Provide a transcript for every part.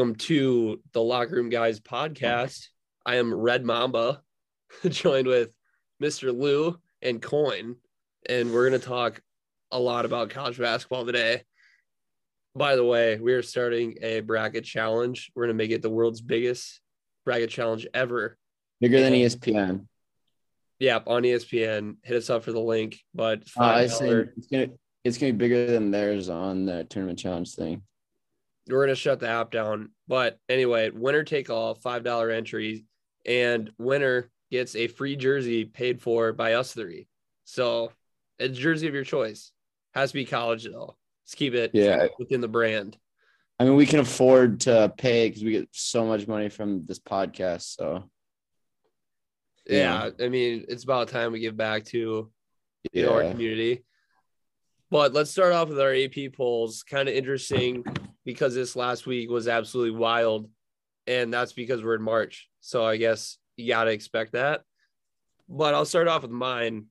Welcome to the Locker Room Guys podcast. I am Red Mamba, joined with Mr. Lou and Coin, and we're going to talk a lot about college basketball today. By the way, we are starting a bracket challenge. We're going to make it the world's biggest bracket challenge ever. Bigger than E ESPN. Yep, on ESPN. Hit us up for the link, but Uh, I say it's gonna it's gonna be bigger than theirs on the tournament challenge thing. We're gonna shut the app down. But anyway, winner take all, five dollar entries, and winner gets a free jersey paid for by us three. So a jersey of your choice. Has to be college though. Let's keep it Yeah. within the brand. I mean, we can afford to pay because we get so much money from this podcast. So Yeah. I mean, it's about time we give back to you know, our community. But let's start off with our AP polls. Kind of interesting because this last week was absolutely wild. And that's because we're in March. So I guess you got to expect that. But I'll start off with mine.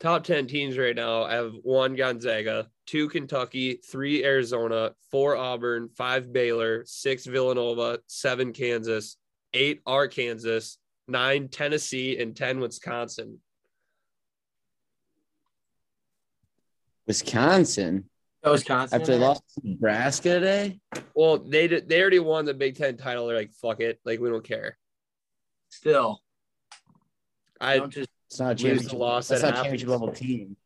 Top 10 teams right now I have one Gonzaga, two Kentucky, three Arizona, four Auburn, five Baylor, six Villanova, seven Kansas, eight Arkansas, nine Tennessee, and 10 Wisconsin. Wisconsin Wisconsin. after they lost to Nebraska today. Well, they did, they already won the Big Ten title. They're like, fuck it, like we don't care. Still, I don't just It's not a Lose the championship. loss That's that not a championship level team.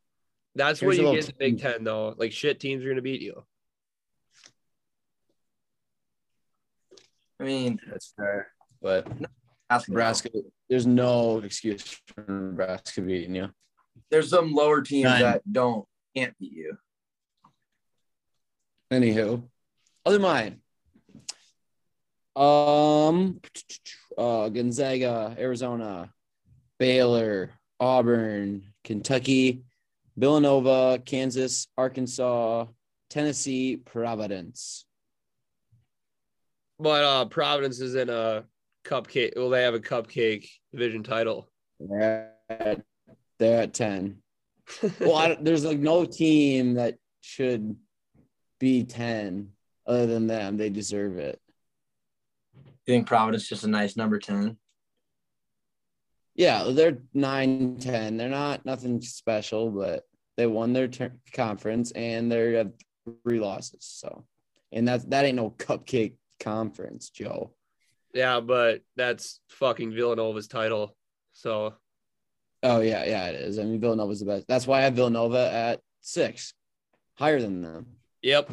that's Here's what you get in the Big. Ten though. Like shit teams are gonna beat you. I mean, That's fair, but basketball. Nebraska. There's no excuse for Nebraska beating you. There's some lower teams None. that don't can't beat you. Anywho, other mine. Um, uh, Gonzaga, Arizona, Baylor, Auburn, Kentucky, Villanova, Kansas, Arkansas, Tennessee, Providence. But uh Providence is in a cupcake. Well, they have a cupcake division title. They're at, they're at ten. Well, I, there's like no team that should be ten other than them. They deserve it. You think Providence just a nice number ten? Yeah, they're 9 10. They're not nothing special, but they won their ter- conference and they have three losses. So, and that that ain't no cupcake conference, Joe. yeah, but that's fucking Villanova's title. So Oh yeah, yeah, it is. I mean, Villanova's the best. That's why I have Villanova at six, higher than them. Yep.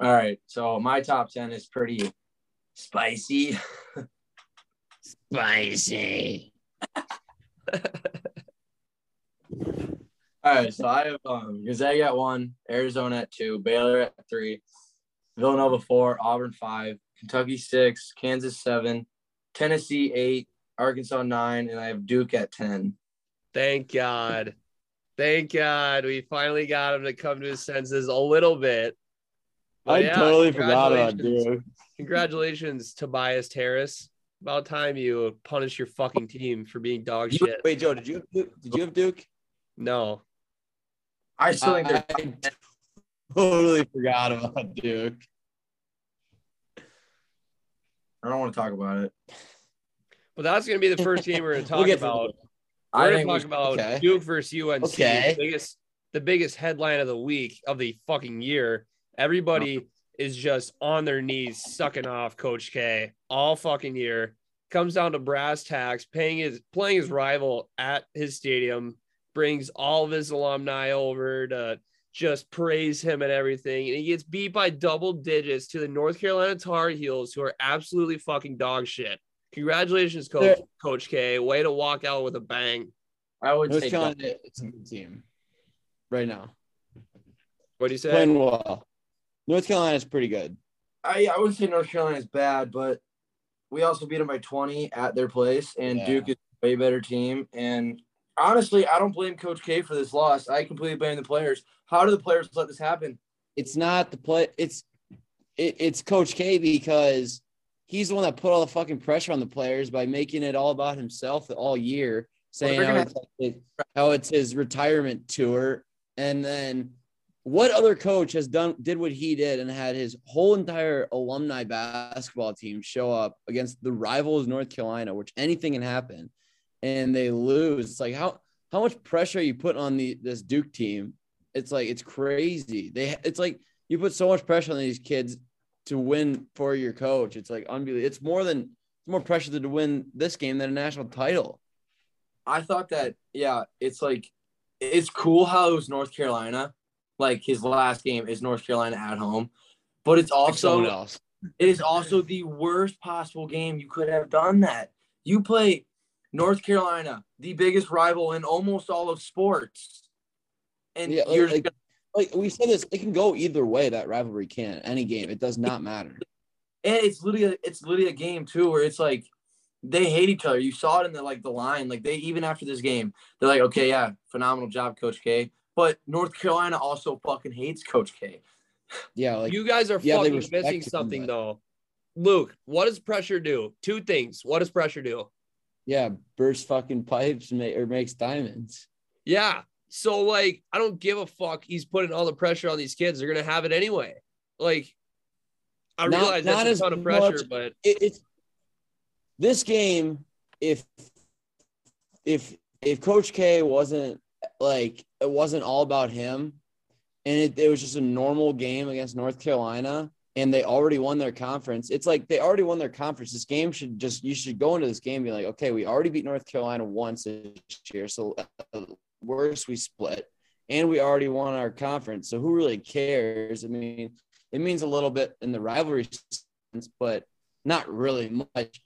All right, so my top ten is pretty spicy. Spicy. All right, so I have um, Gonzaga at one, Arizona at two, Baylor at three, Villanova four, Auburn five, Kentucky six, Kansas seven, Tennessee eight, Arkansas nine, and I have Duke at ten. Thank God. Thank God we finally got him to come to his senses a little bit. But I yeah, totally forgot about congratulations. Duke. Congratulations, Tobias Terrace. About time you punish your fucking team for being dog You- shit. wait, Joe, did you? Did you have Duke? No. I still think they're I totally forgot about Duke. I don't want to talk about it. But that's going to be the first game we're going to talk We'll get to about. We're I going think to we talk about okay. Duke versus UNC. Okay. The biggest, the biggest headline of the week of the fucking year. Everybody is just on their knees sucking off Coach K all fucking year. Comes down to brass tacks, paying his playing his rival at his stadium, brings all of his alumni over to just praise him and everything. And he gets beat by double digits to the North Carolina Tar Heels, who are absolutely fucking dog shit. Congratulations, Coach They're- Coach K. Way to walk out with a bang. I would North say Carolina, it's a good team right now. What do you say? Playing well. North Carolina's pretty good. I I wouldn't say North Carolina is bad, but we also beat them by 20 at their place, and Yeah. Duke is a way better team. And honestly, I don't blame Coach K for this loss. I completely blame the players. How do the players let this happen? it's not the play. It's it, it's Coach K because he's the one that put all the fucking pressure on the players by making it all about himself all year, saying how, it's, like- how it's his retirement tour, and then what other coach has done did what he did and had his whole entire alumni basketball team show up against the rivals North Carolina, which anything can happen, and they lose. It's like how how much pressure you put on the this Duke team it's like it's crazy. They it's like you put so much pressure on these kids to win for your coach. It's like unbelievable. It's more than it's more pressure to win this game than a national title. I thought that, yeah, it's like, it's cool how it was North Carolina. Like his last game is North Carolina at home, but it's also it is also the worst possible game you could have done that. You play North Carolina, the biggest rival in almost all of sports. And Yeah, you're like, like we said this, it can go either way. That rivalry can any game. It does not matter. and it's literally a, it's literally a game too where it's like they hate each other. You saw it in the like the line. Like they even after this game, they're like, okay, yeah, phenomenal job, Coach K. But North Carolina also fucking hates Coach K. Yeah, like you guys are yeah, fucking respect missing him, something but- though. Luke, what does pressure do? Two things. What does pressure do? yeah, burst fucking pipes make, or makes diamonds. Yeah. So like, I don't give a fuck. He's putting all the pressure on these kids. They're gonna have it anyway. Like, I Not- realize not that's a ton of pressure, much- but it, it's this game. If if if Coach K wasn't like it wasn't all about him, and it, it was just a normal game against North Carolina, and they already won their conference. It's like they already won their conference. This game should just you should go into this game and be like, okay, we already beat North Carolina once this year, so uh, worse we split, and we already won our conference. So who really cares? I mean, it means a little bit in the rivalry sense, but not really much.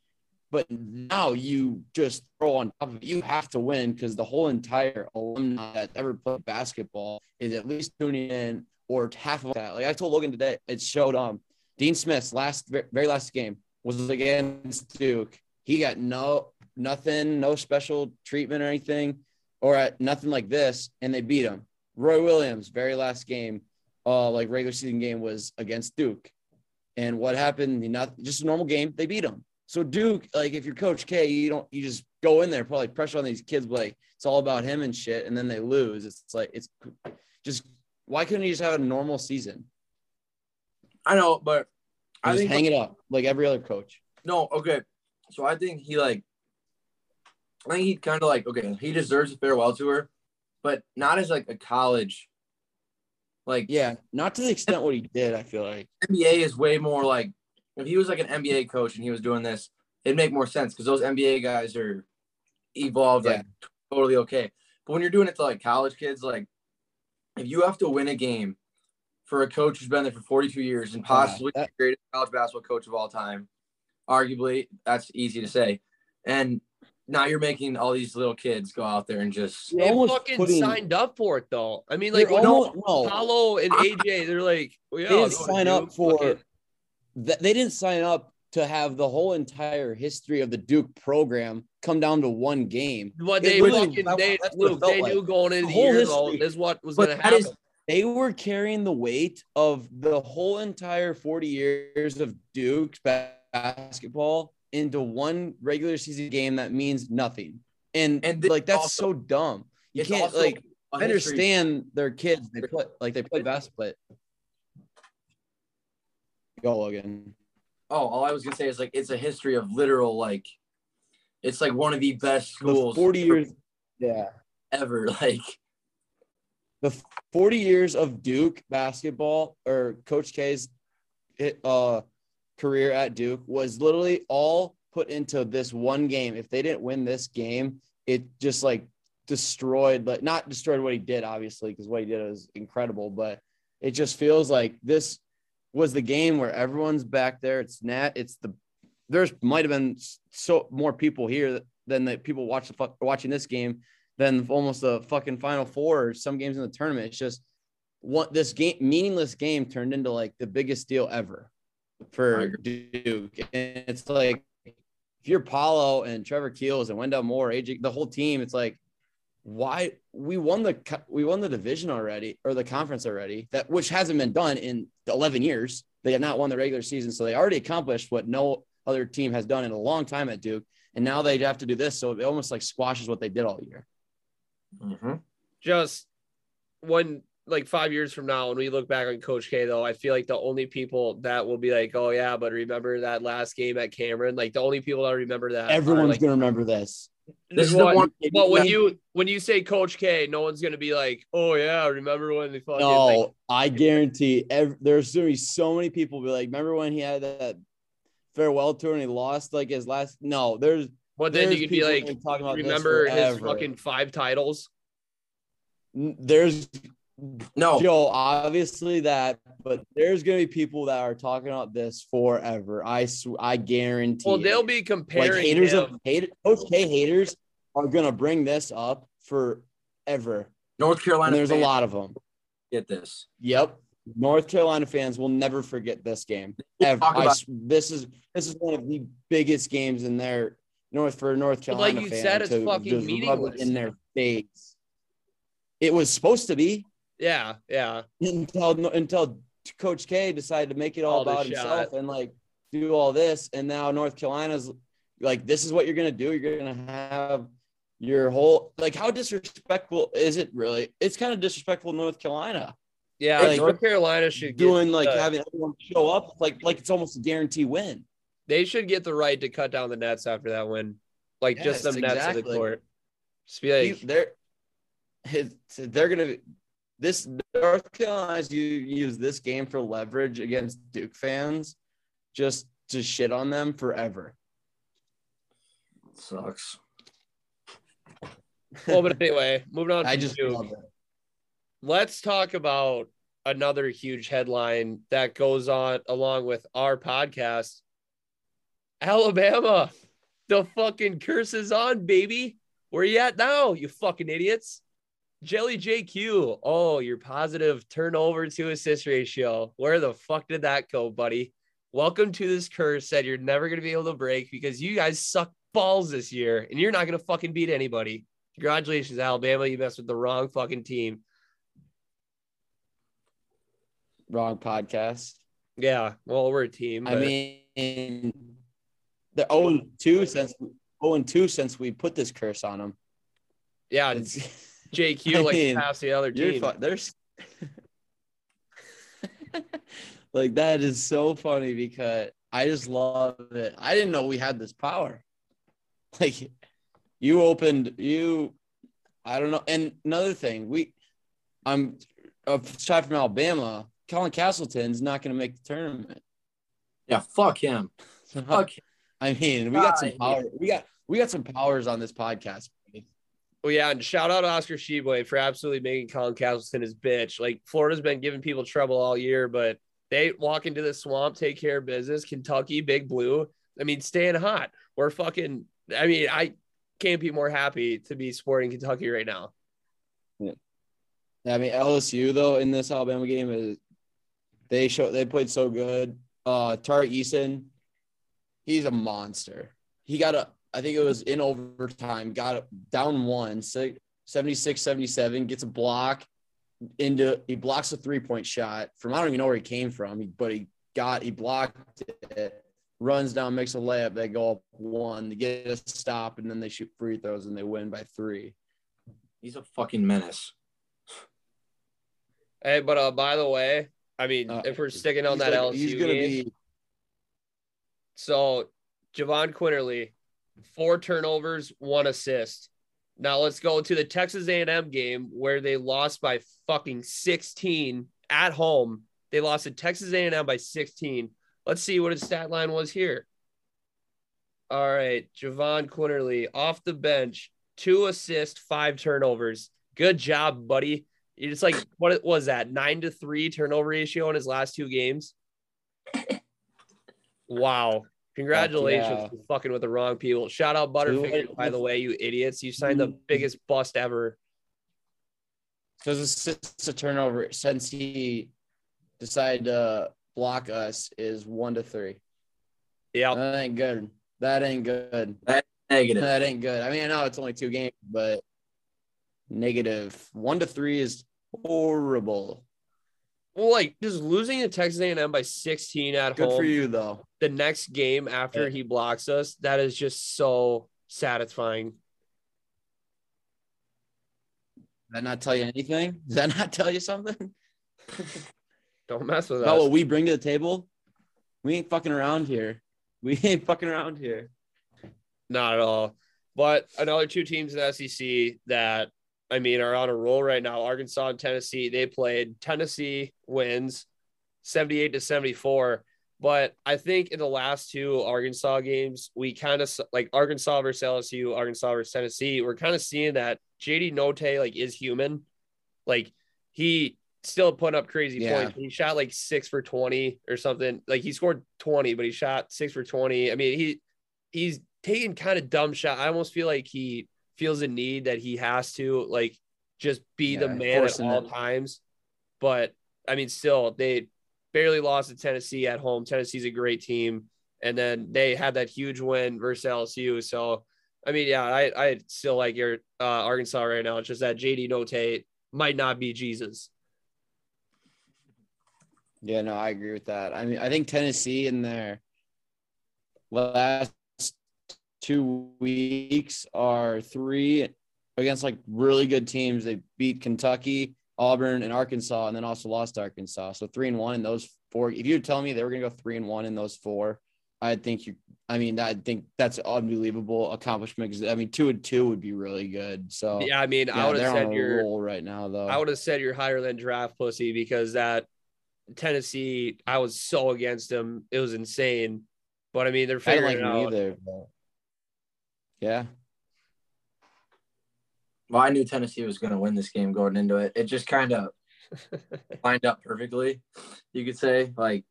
But now you just throw on top of it. You have to win because the whole entire alumni that ever played basketball is at least tuning in or half of that. Like I told Logan today, it showed um Dean Smith's last very last game was against Duke. He got no nothing, no special treatment or anything, or at nothing like this, and they beat him. Roy Williams, very last game, uh, like regular season game was against Duke. And what happened? He not just a normal game, they beat him. So Duke, like if you're Coach K, you don't you just go in there, probably pressure on these kids, like it's all about him and shit, and then they lose. It's like it's just why couldn't he just have a normal season? I know, but I just think hang it up like every other coach. no, okay. So I think he like I think he kind of like okay, he deserves a farewell tour, but not as like a college. Like Yeah, not to the extent what he did. I feel like NBA is way more like if he was like an NBA coach and he was doing this, it'd make more sense because those NBA guys are evolved like totally okay. But when you're doing it to like college kids, like if you have to win a game for a coach who's been there for 42 years and possibly that- the greatest college basketball coach of all time, arguably that's easy to say. And now you're making all these little kids go out there and just they fucking putting- signed up for it though. I mean, like They're when no. Paolo and AJ, they're like, well, yeah, they didn't sign up for fucking- that. They didn't sign up to have the whole entire history of the Duke program come down to one game. But they literally fucking they that's what Luke, felt they like. knew going into The the, year history. this is what was gonna that is- happen. They were carrying the weight of the whole entire 40 years of Duke's basketball into one regular season game that means nothing. And, And like that's also- so dumb. You can't like I understand their kids. They play like they play basketball. Go Logan. Oh, all I was gonna say is like it's a history of literal like it's like one of the best The schools 40 years. Yeah. ever. Like the 40 years of Duke basketball or Coach K's uh, career at Duke was literally all put into this one game. If they didn't win this game, it just like destroyed, but not destroyed what he did, obviously, because what he did was incredible. But it just feels like this was the game where everyone's back there. It's Nat. It's the there's might have been so more people here than the people watch the watching this game than almost the fucking final four or some games in the tournament. It's just what this game meaningless game turned into like the biggest deal ever for. Duke. And it's like if you're Paolo and Trevor Keels and Wendell Moore, AJ, the whole team, it's like, why we won the we won the division already or the conference already that which hasn't been done in 11 years. They have not won the regular season, so they already accomplished what no other team has done in a long time at Duke, and now they have to do this. So it almost like squashes what they did all year. Mm-hmm. just when like five years from now, when we look back on Coach K, though, I feel like the only people that will be like, "Oh yeah, but remember that last game at Cameron?" Like the only people that remember that. Everyone's like, gonna remember this. This is the What- one- But when you when you say Coach K, no one's gonna be like, "Oh yeah, remember when they fucking." No, like, I guarantee ev- there's gonna be so many people be like, remember when he had that farewell tour and he lost like his last? No, there's but then there's you could be like, talking about remember his fucking five titles. There's No, Joe, obviously that, but there's gonna be people that are talking about this forever. I sw- I guarantee. Well, they'll be like comparing haters him. of hate, Coach K haters are gonna bring this up forever. North And Carolina. there's a lot of them. Get this. Yep. North Carolina fans will never forget this game. Ever. I this is this is one of the biggest games in their North for North But like you said, it's fucking rub it meaningless. in their face. It was supposed to be Yeah, yeah. until until Coach K decided to make it all about shot. himself and like do all this, and now North Carolina's like, this is what you're gonna do. You're gonna have your whole like, how disrespectful is it really? It's kind of disrespectful North Carolina Yeah, Like, North Carolina should doing like the- having everyone show up like like it's almost a guarantee win. they should get the right to cut down the nets after that win, like just Yes, some nets of the exactly. court. Just be like, they're they're gonna this North Carolina's you use this game for leverage against Duke fans, just to shit on them forever. Sucks. well, but anyway, moving on. I just Duke. love it. let's talk about another huge headline that goes on along with our podcast. Alabama, the fucking curse is on, baby. Where you at now, you fucking idiots? Jelly JQ. Oh, your positive turnover to assist ratio. Where the fuck did that go, buddy? Welcome to this curse that you're never going to be able to break because you guys suck balls this year and you're not going to fucking beat anybody. Congratulations, Alabama. You messed with the wrong fucking team. Wrong podcast. Yeah, well, we're a team. I but- mean, the 0 2 since 0 2 since we put this curse on them. yeah, It's, JQ I like mean, past the other you're team. fu- there's like that is so funny because I just love it. I didn't know we had this power. Like you opened you, I don't know. And another thing, we, I'm a shot from Alabama. Colin Castleton's not going to make the tournament. Yeah, fuck him. Fuck him. I mean, we got some power. We got we got some powers on this podcast. Well, yeah, and shout out Oscar Tshiebwe for absolutely making Colin Castleton his bitch. Like Florida's been giving people trouble all year, but they walk into the swamp, take care of business. Kentucky, Big Blue. I mean, staying hot. We're fucking. I mean, I can't be more happy to be supporting Kentucky right now. Yeah. I mean, LSU though in this Alabama game is they show they played so good. Uh Tari Eason, he's a monster. He got a I think it was in overtime, got down one, six, 76 77, gets a block into he blocks a three-point shot from I don't even know where he came from, but he got he blocked it, runs down, makes a layup, they go up one, they get a stop, and then they shoot free throws and they win by three. He's a fucking menace. Hey, but uh, by the way, I mean, Uh, if we're sticking on that like- LSU he's gonna game, be So Jahvon Quinerly, four turnovers, one assist. Now let's go to the Texas A&M game where they lost by fucking 16 at home. They lost to Texas A&M by 16. Let's see what his stat line was here. All right, Jahvon Quinerly off the bench, two assists, five turnovers. Good job, buddy. It's like what was that? Nine to three turnover ratio in his last two games. Wow. Congratulations yeah. for fucking with the wrong people. Shout out Butterfingers, by the way, you idiots. You signed the mm-hmm. biggest bust ever. because it's a turnover since he decided to block us is one to three. Yeah. That ain't good. That ain't good. Negative. That ain't good. I mean, I know it's only two games, but negative one to three is horrible. Well, like just losing to Texas A&M by 16 at Good home. for you though. The next game after Yeah. he blocks us, that is just so satisfying. Does that not tell you anything? Does that not tell you something Don't mess with about us. what we bring to the table? We ain't fucking around here. We ain't fucking around here. Not at all. But another two teams in the SEC that I mean are on a roll right now. Arkansas and Tennessee. They played. Tennessee wins 78 to 74. But I think in the last two Arkansas games, we kind of like Arkansas versus LSU, Arkansas versus Tennessee. We're kind of seeing that JD Notae like is human. Like he still putting up crazy Yeah. points. He shot like six for 20 or something. Like he scored 20, but he shot six for 20. I mean, he he's taking kind of dumb shot. I almost feel like he feels a need that he has to like just be the Yeah, man at all it. times. But I mean, still, they barely lost to Tennessee at home. Tennessee's a great team, and then they had that huge win versus LSU. So, I mean, yeah, I I still like your uh, Arkansas right now. It's just that JD Notae might not be Jesus. Yeah, no, I agree with that. I mean, I think Tennessee in their last two weeks are three against like really good teams. They beat Kentucky, Auburn, and Arkansas, and then also lost to Arkansas. So three and one in those four. If you tell me they were gonna go three and one in those four, I think you. I mean, I think that's an unbelievable accomplishment. 'cause, I mean, two and two would be really good. So Yeah, I mean, I would have said a you're right now, though. I would have said you're higher than draft pussy because that Tennessee, I was so against them. It was insane. But I mean, they're I didn't like out. either. But yeah, Well, I knew Tennessee was going to win this game going into it. It just kind of lined up perfectly, you could say. Like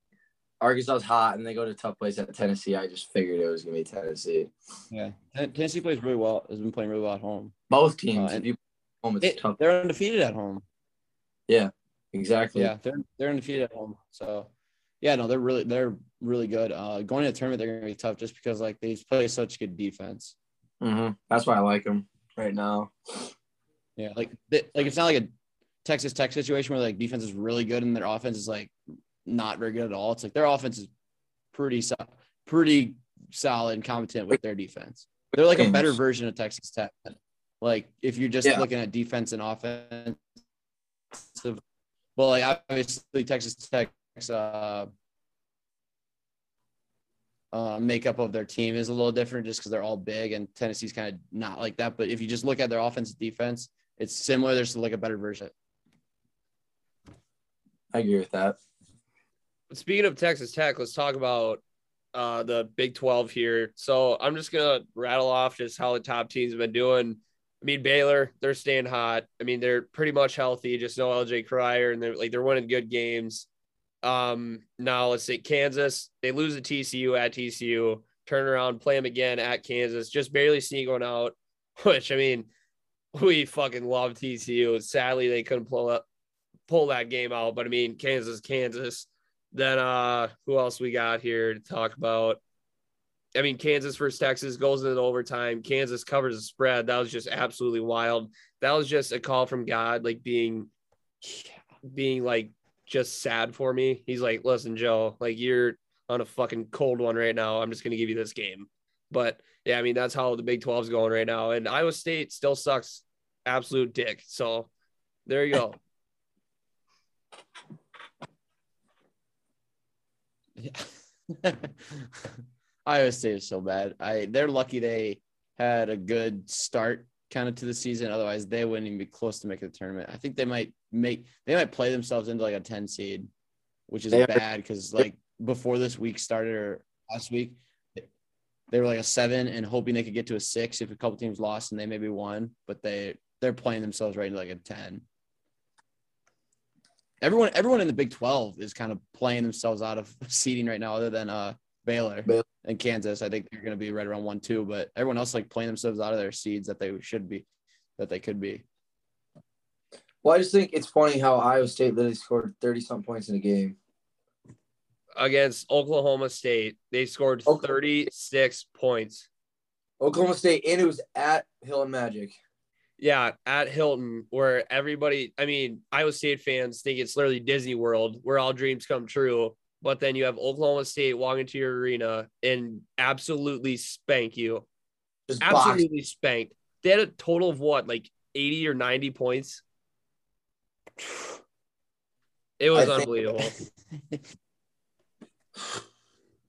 Arkansas's hot, and they go to a tough place at Tennessee. I just figured it was going to be Tennessee. yeah. Tennessee plays really well. Has been playing really well at home. Both teams, Uh, home, it's It- tough. they're undefeated at home. Yeah, exactly. Yeah, they're they're undefeated at home. So yeah, no, they're really they're really good. Uh, going to the tournament, they're gonna be tough just because like they play such good defense. Hmm That's why I like them right now. Yeah, like like it's not like a Texas Tech situation where like defense is really good and their offense is like not very good at all. It's like their offense is pretty so, pretty solid and competent with their defense. They're like a better version of Texas Tech. Like if you're just Yeah. looking at defense and offense, well, like obviously Texas Tech's uh, uh, makeup of their team is a little different just because they're all big and Tennessee's kind of not like that. But if you just look at their offense and defense, it's similar. There's like a better version. I agree with that. Speaking of Texas Tech, let's talk about uh, the Big 12 here. So I'm just going to rattle off just how the top teams have been doing. I mean, Baylor, they're staying hot. I mean, they're pretty much healthy, just no LJ Cryer, and they're like they're winning good games. Um, now let's say Kansas, they lose to TCU at TCU, turn around, play them again at Kansas, just barely sneak one out, which I mean, we fucking love TCU. Sadly, they couldn't pull up pull that game out, but I mean, Kansas, Kansas. Then uh who else we got here to talk about? I mean, Kansas versus Texas goes into overtime. Kansas covers the spread. That was just absolutely wild. That was just a call from God, like being being like just sad for me. He's like, listen, Joe, like you're on a fucking cold one right now. I'm just gonna give you this game. But yeah, I mean, that's how the Big 12 is going right now. And Iowa State still sucks absolute dick. So there you go. Yeah. Iowa State is so bad. I they're lucky they had a good start kind of to the season. Otherwise, they wouldn't even be close to making the tournament. I think they might make they might play themselves into like a 10 seed, which is They bad because like before this week started or last week, they were like a seven and hoping they could get to a six if a couple teams lost and they maybe won, but they they're playing themselves right into like a 10. Everyone, everyone in the Big 12 is kind of playing themselves out of seeding right now, other than uh Baylor, Baylor. and Kansas. I think they're going to be right around one, two, but everyone else like playing themselves out of their seeds that they should be, that they could be. Well, I just think it's funny how Iowa State literally scored 30 something points in a game. against Oklahoma State. They scored 36 points. Oklahoma State, and it was at Hilton Magic. Yeah, at Hilton, where everybody, I mean, Iowa State fans think it's literally Disney World where all dreams come true. But then you have Oklahoma State walk into your arena and absolutely spank you. Just box. Absolutely spanked. They had a total of what, like 80 or 90 points? It was I think- unbelievable.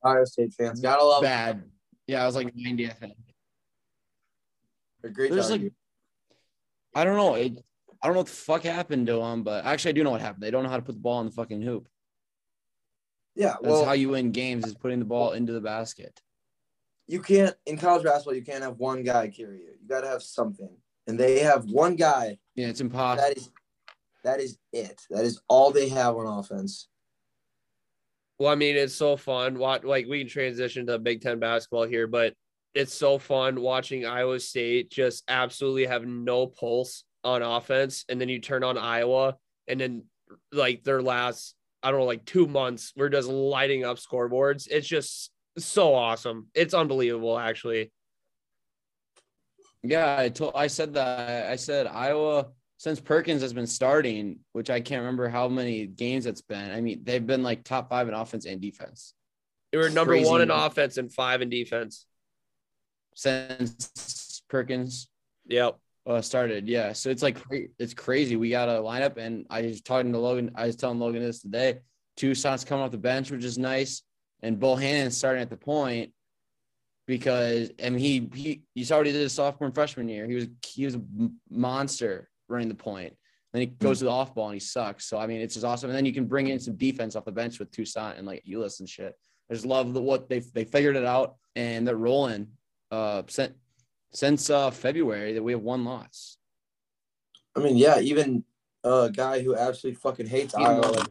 Iowa State fans. Gotta love them. Bad. Yeah, I was like 90, I think. They're great. There's like, argue. I don't know. It, I don't know what the fuck happened to them, but actually, I do know what happened. They don't know how to put the ball in the fucking hoop. Yeah. That's Well, how you win games is putting the ball into the basket. you can't in college basketball. You can't have one guy carry you. You got to have something, and they have one guy. Yeah, it's impossible. That is, that is it. That is all they have on offense. Well, I mean, it's so fun. What like we can transition to Big Ten basketball here, but it's so fun watching Iowa State just absolutely have no pulse on offense, and then you turn on Iowa, and then like their last, I don't know, like two months, we're just lighting up scoreboards. It's just so awesome. It's unbelievable, actually. Yeah, I told I said that I said Iowa since Perkins has been starting, which I can't remember how many games it's been. I mean, they've been like top five in offense and defense They were number Crazy. one in offense and five in defense. since Perkins Yep. Uh, started. Yeah, so it's like it's crazy. We got a lineup, and I was talking to Logan. I was telling Logan this today. Toussaint's coming off the bench, which is nice, and Bohannon's starting at the point because I mean he he he's already did his sophomore and freshman year. He was he was a monster running the point. Then he goes to the off ball and he sucks. So I mean, it's just awesome. And then you can bring in some defense off the bench with Tucson and like Ulis and shit. I just love the, what they they figured it out and they're rolling. Uh, since since uh February that we have one loss. I mean, yeah, even a guy who absolutely fucking hates Iowa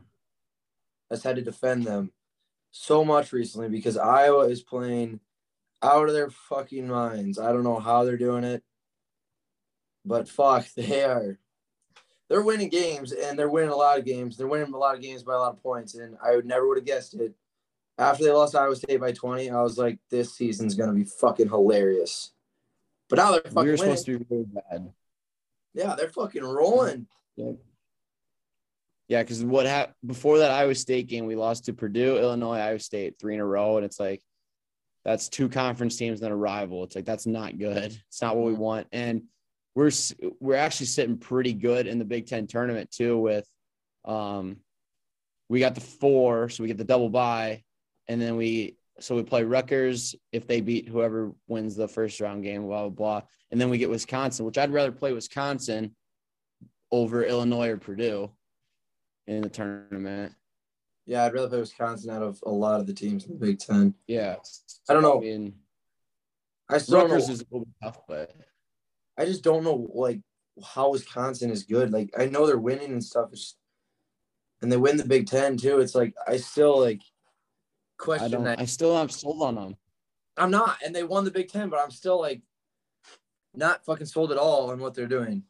has had to defend them so much recently because Iowa is playing out of their fucking minds. I don't know how they're doing it, but fuck, they are. They're winning games and they're winning a lot of games. They're winning a lot of games by a lot of points, and I would never would have guessed it. After they lost Iowa State by 20, I was like, this season's gonna be fucking hilarious. But now they're We fucking were winning. supposed to be really bad. Yeah, they're fucking rolling. Yeah, because what happened before that Iowa State game, we lost to Purdue, Illinois, Iowa State, three in a row, and it's like that's two conference teams and a rival. It's like that's not good. It's not what we want, and we're we're actually sitting pretty good in the Big Ten tournament too. With um, we got the four, so we get the double bye, and then we so we play Rutgers if they beat whoever wins the first round game, blah blah blah, and then we get Wisconsin, which I'd rather play Wisconsin over Illinois or Purdue in the tournament. Yeah, I'd rather play Wisconsin out of a lot of the teams in the Big Ten. Yeah. I don't know. I mean, I still Rutgers know, is tough, but I just don't know like how Wisconsin is good. Like I know they're winning and stuff, and they win the Big Ten too. It's like I still like I question don't. that. I still am sold on them. I'm not, and they won the Big Ten, but I'm still like not fucking sold at all on what they're doing.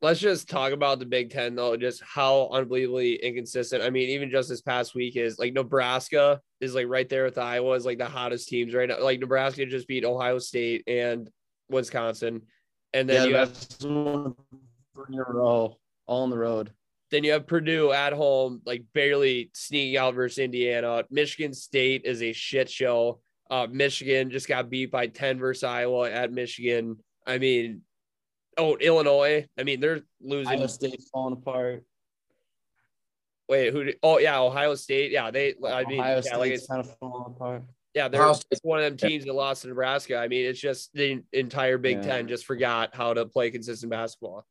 Let's just talk about the Big Ten though, just how unbelievably inconsistent. I mean, even just this past week is like Nebraska is like right there with Iowa is like the hottest teams right now. Like Nebraska just beat Ohio State and Wisconsin, and then yeah, you have that's one in a row, all on the road. Then you have Purdue at home, like barely sneaking out versus Indiana. Michigan State is a shit show. Uh, Michigan just got beat by 10 versus Iowa at Michigan. I mean, oh, Illinois. I mean, they're losing. Iowa State's falling apart. Wait, who? Did, oh, yeah, Ohio State. Yeah, they. I mean, Ohio yeah, like it's, kind of falling apart. yeah, they're Ohio one of them teams that lost to Nebraska. I mean, it's just the entire Big Yeah. Ten just forgot how to play consistent basketball.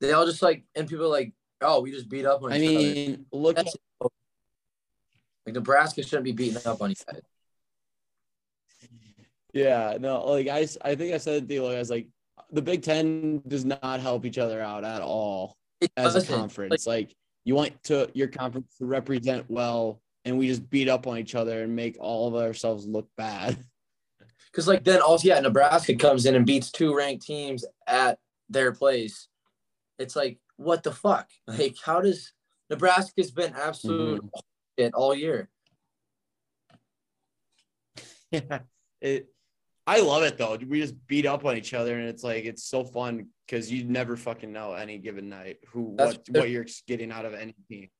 They all just like, and people are like, oh, we just beat up on I each other. mean, look at like Nebraska shouldn't be beating up on each other. Yeah, no, like I, I think I said the like, I was like, the Big Ten does not help each other out at all It as a doesn't. conference. Like, you want to your conference to represent well, and we just beat up on each other and make all of ourselves look bad. Because like then also yeah, Nebraska comes in and beats two ranked teams at their place. It's like what the fuck? Like how does Nebraska's been absolute Mm-hmm. shit all year? Yeah, it. I love it though. We just beat up on each other, and it's like it's so fun because you never fucking know any given night who That's- what what you're getting out of any team.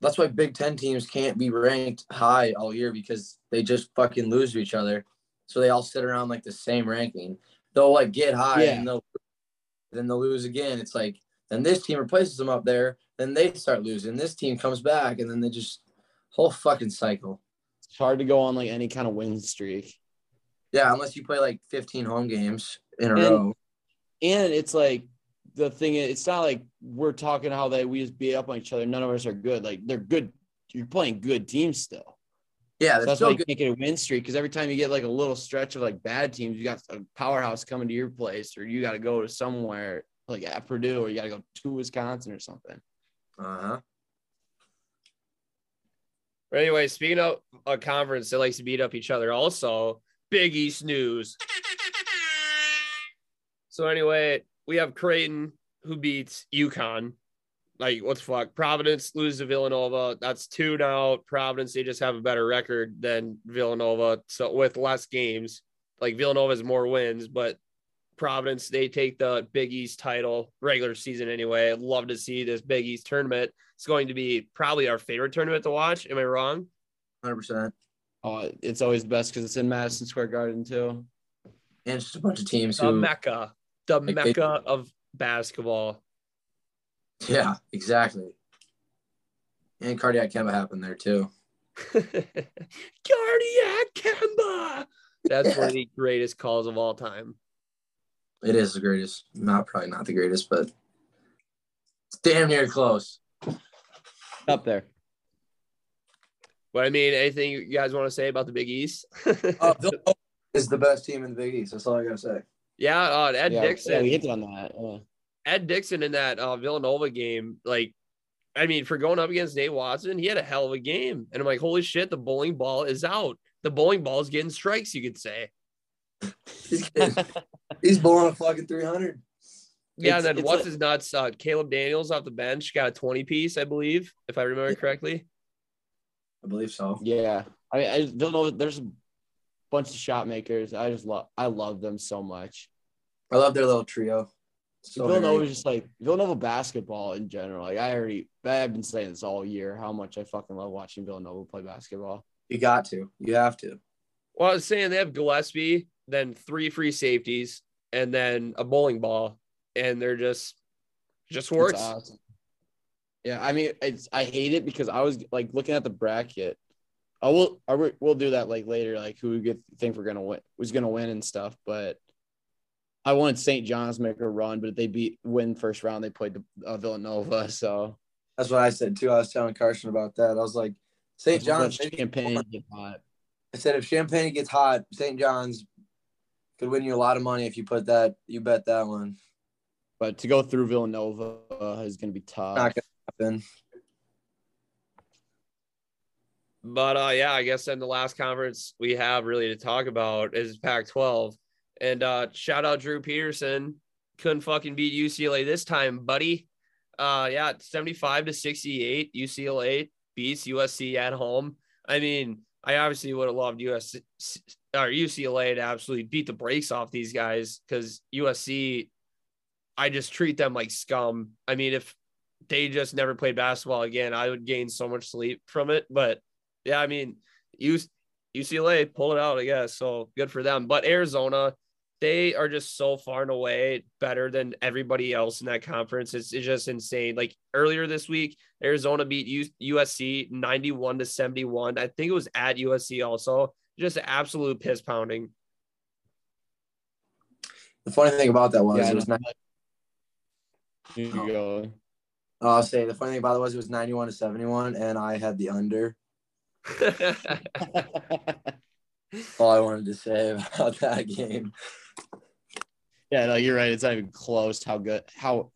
That's why Big Ten teams can't be ranked high all year because they just fucking lose to each other. So they all sit around like the same ranking. They'll like get high Yeah. and they'll then they'll lose again. It's like then this team replaces them up there, then they start losing. This team comes back, and then they just whole fucking cycle. It's hard to go on like any kind of win streak. Yeah, unless you play like 15 home games in a And- row. and it's like the thing is, it's not like we're talking how they we just beat up on each other. None of us are good. Like they're good. You're playing good teams still. Yeah, So that's why you can't get a win streak because every time you get like a little stretch of like bad teams, you got a powerhouse coming to your place, or you got to go to somewhere like at Purdue, or you got to go to Wisconsin or something. Uh huh. But anyway, speaking of a conference that likes to beat up each other, also Big East news. So anyway, we have Creighton who beats UConn. Like what the fuck? Providence loses to Villanova. That's two now. Providence they just have a better record than Villanova, so with less games. Like Villanova has more wins, but Providence they take the Big East title regular season anyway. I'd love to see this Big East tournament. It's going to be probably our favorite tournament to watch. Am I wrong? 100%. Oh, it's always best because it's in Madison Square Garden too. And just a bunch of teams The who. mecca, the Like they- mecca of basketball. Yeah, exactly. And cardiac Kemba happened there too. Cardiac Kemba. That's one of the greatest calls of all time. It is the greatest. Not probably not the greatest, but damn near close. Up there. But I mean, anything you guys want to say about the Big East? Oh, Villanova is the best team in the Big East. That's all I gotta say. yeah, uh, Ed yeah, Dixon. Yeah, we hit on that. Yeah. Ed Dixon in that uh, Villanova game, like, I mean, for going up against Nate Watson, he had a hell of a game. And I'm like, holy shit, the bowling ball is out. The bowling ball is getting strikes, you could say. He's, he's blowing a fucking 300. Yeah, It's- and then it's what's a- his nuts? Uh, Caleb Daniels off the bench got a 20 piece, I believe, if I remember correctly. I believe so. Yeah, I mean, I don't know. There's a bunch of shot makers. I just love. I love them so much. I love their little trio. So Villanova very- is just like Villanova basketball in general. Like I already, I've been saying this all year. How much I fucking love watching Villanova play basketball. you got to. You have to. Well, I was saying they have Gillespie, then three free safeties, and then a bowling ball, and they're just just works. awesome. Yeah, I mean, it's I hate it because I was like looking at the bracket. I will, I will, we'll do that like later, like who we get think we're gonna win, who's gonna win and stuff. But I wanted St. John's to make a run, but if they beat win first round. They played the uh, Villanova, so That's what I said too. I was telling Carson about that. I was like, St. John's. Champagnie get hot. I said if Champagnie gets hot, St. John's could win you a lot of money if you put that. You bet that one. But to go through Villanova is gonna be tough. Not gonna happen. But uh, yeah, I guess then the last conference we have really to talk about is Pac-12, and uh, shout out Drew Peterson, couldn't fucking beat UCLA this time, buddy. Uh, yeah, 75 to 68, UCLA beats USC at home. I mean, I obviously would have loved USC or UCLA to absolutely beat the brakes off these guys because USC, I just treat them like scum. I mean, if they just never played basketball again, I would gain so much sleep from it. But yeah, I mean, UCLA pulled it out, I guess. So good for them. But Arizona, they are just so far and away better than everybody else in that conference. It's, it's just insane. Like earlier this week, Arizona beat USC 91 to 71. I think it was at USC also. Just absolute piss pounding. The funny thing about that was Yeah, it was not. Here you go. I'll say the funny thing about it was it was 91 to 71, and I had the under. All I wanted to say about that game. Yeah, no, you're right. It's not even close. How good, how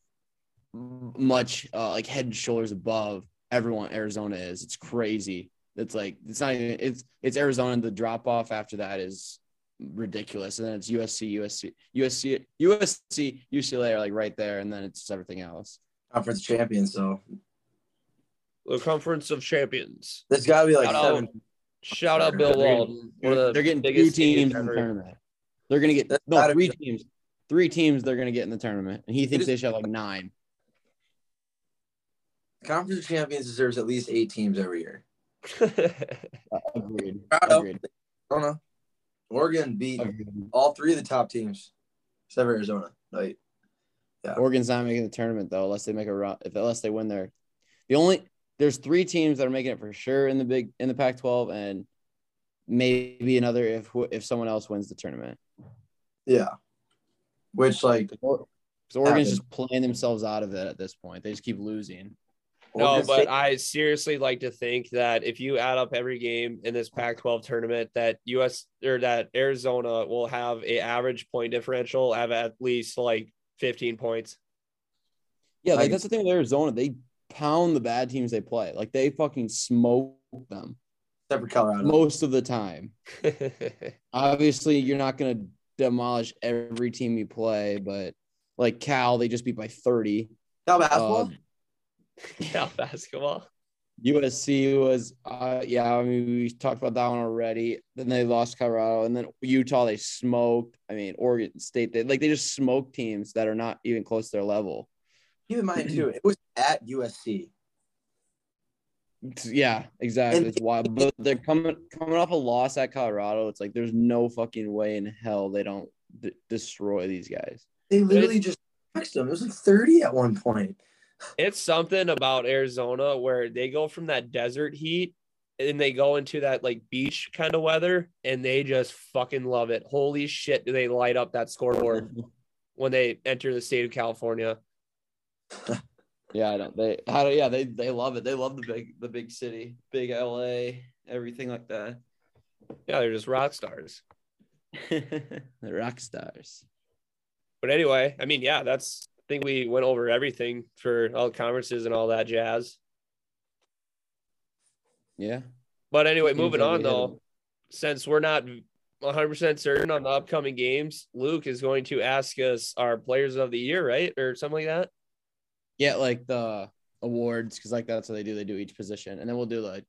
much uh, like head and shoulders above everyone Arizona is. It's crazy. It's like it's not even. It's it's Arizona. The drop off after that is ridiculous, and then it's USC, USC, USC, USC, UCLA are like right there, and then it's just everything else. Conference champions, so the Conference of Champions. there's got to be like Shout out. seven Shout out Bill Walton. One of the they're getting two biggest teams in the tournament. They're gonna get no three be- teams. Three teams they're gonna get in the tournament, and he thinks they should have like nine. Conference of Champions deserves at least eight teams every year. Uh, agreed. Proud of. Agreed. I don't know. Oregon beat Agreed. all three of the top teams, except for Arizona. Like, Oregon's not making the tournament though, unless they make a run. If unless they win their, the only there's three teams that are making it for sure in the big in the Pac-12, and maybe another if if someone else wins the tournament. yeah. Which like So Oregon's Happen. just playing themselves out of it at this point. They just keep losing. No, but State- I seriously like to think that if you add up every game in this Pac-12 tournament, that US or that Arizona will have a average point differential of at least like 15 points. Yeah, like that's the thing with Arizona. They pound the bad teams they play. Like they fucking smoke them except for Colorado. most of the time. Obviously, you're not gonna demolish every team you play, but like Cal, they just beat by 30. Cal basketball. Uh, yeah, basketball. USC was, uh, yeah, I mean, we talked about that one already. Then they lost Colorado, and then Utah, they smoked. I mean, Oregon State, they like they just smoked teams that are not even close to their level. Keep in mind too, it was at USC. Yeah, exactly. And- it's wild, but they're coming coming off a loss at Colorado. It's like there's no fucking way in hell they don't d- destroy these guys. They literally just texted them. It was like 30 at one point. It's something about Arizona where they go from that desert heat and they go into that like beach kind of weather and they just fucking love it. Holy shit, do they light up that scoreboard when they enter the state of California? Yeah, I don't. They how do yeah they they love it. They love the big the big city, big LA, everything like that. Yeah, they're just rock stars. the rock stars. But anyway, I mean, yeah, that's think we went over everything for all the conferences and all that jazz. Yeah. But anyway, moving on though, since we're not 100% certain on the upcoming games, Luke is going to ask us our players of the year, right? Or something like that. Yeah, like the awards, because like that's what they do. They do each position, and then we'll do like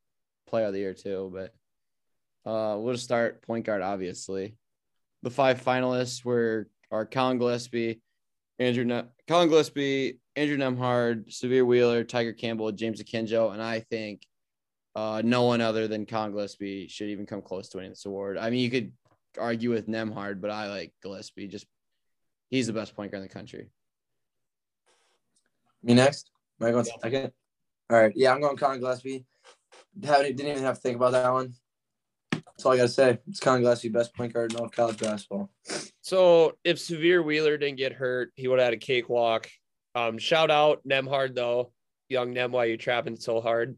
player of the year too. But uh, we'll just start point guard. Obviously, the five finalists were are Colin Gillespie, Andrew ne- Colin Gillespie, Andrew Nembhard, Sahvir Wheeler, Tyger Campbell, James Akinjo, and I think uh, no one other than Colin Gillespie should even come close to winning this award. I mean, you could argue with Nembhard, but I like Gillespie. Just he's the best point guard in the country. Me next? Am I going second? All right. Yeah, I'm going Colin Gillespie. Haven't, didn't even have to think about that one. That's all I got to say. It's Colin Gillespie, best point guard in all of college basketball. So if Sahvir Wheeler didn't get hurt, he would have had a cakewalk. Um, shout out Nembhard though, young Nem, why you trapping so hard?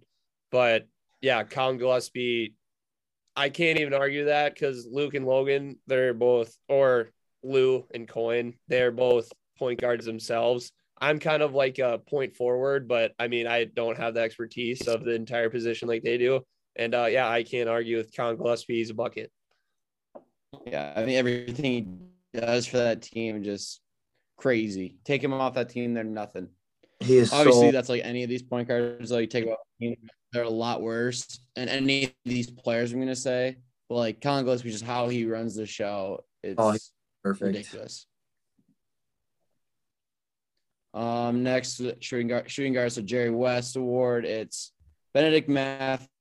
But yeah, Colin Gillespie, I can't even argue that because Luke and Logan, they're both, or Lou and Coin, they're both point guards themselves. I'm kind of like a point forward, but I mean, I don't have the expertise of the entire position like they do. And uh, yeah, I can't argue with Colin Gillespie. He's a bucket. Yeah, I mean everything he does for that team just crazy. Take him off that team, they're nothing. He is Obviously, so. that's like any of these point guards. Though you take them off the team, they're a lot worse. And any of these players, I'm gonna say, but like Colin Gillespie, just how he runs the show, it's Oh, he's perfect. ridiculous. Um, next shooting guard, shooting guard, so Jerry West Award. It's Bennedict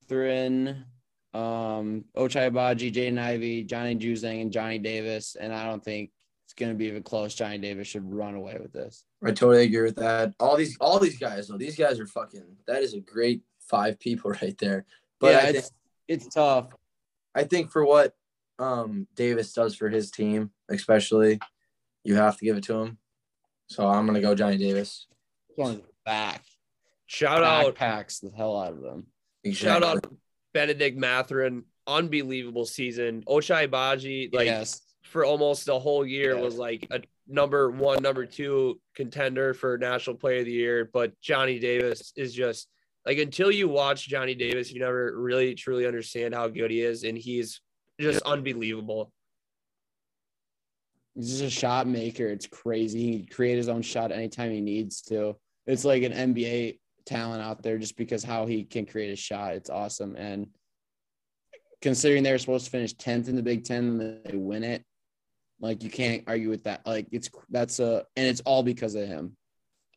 Mathurin, um, Ochai Agbaji, Jaden Ivey, Johnny Juzang, and Johnny Davis. And I don't think it's gonna be even close. Johnny Davis should run away with this. I totally agree with that. All these, all these guys, though, these guys are fucking. That is a great five people right there. But yeah, I, think, it's it's tough. I think for what um Davis does for his team, especially, you have to give it to him. So I'm gonna go Johnny Davis. Going back, Shout out packs the hell out of them. Shout out Bennedict Mathurin, unbelievable season. Ochai Agbaji, like yes, for almost the whole year, Yeah. was like a number one, number two contender for National Player of the Year. But Johnny Davis is just like until you watch Johnny Davis, you never really truly understand how good he is, and he's just unbelievable. he's just a shot maker. It's crazy. He can create his own shot anytime he needs to. It's like an NBA talent out there just because how he can create a shot. It's awesome. And considering they're supposed to finish 10th in the Big Ten and they win it. Like you can't argue with that. Like it's that's a and it's all because of him.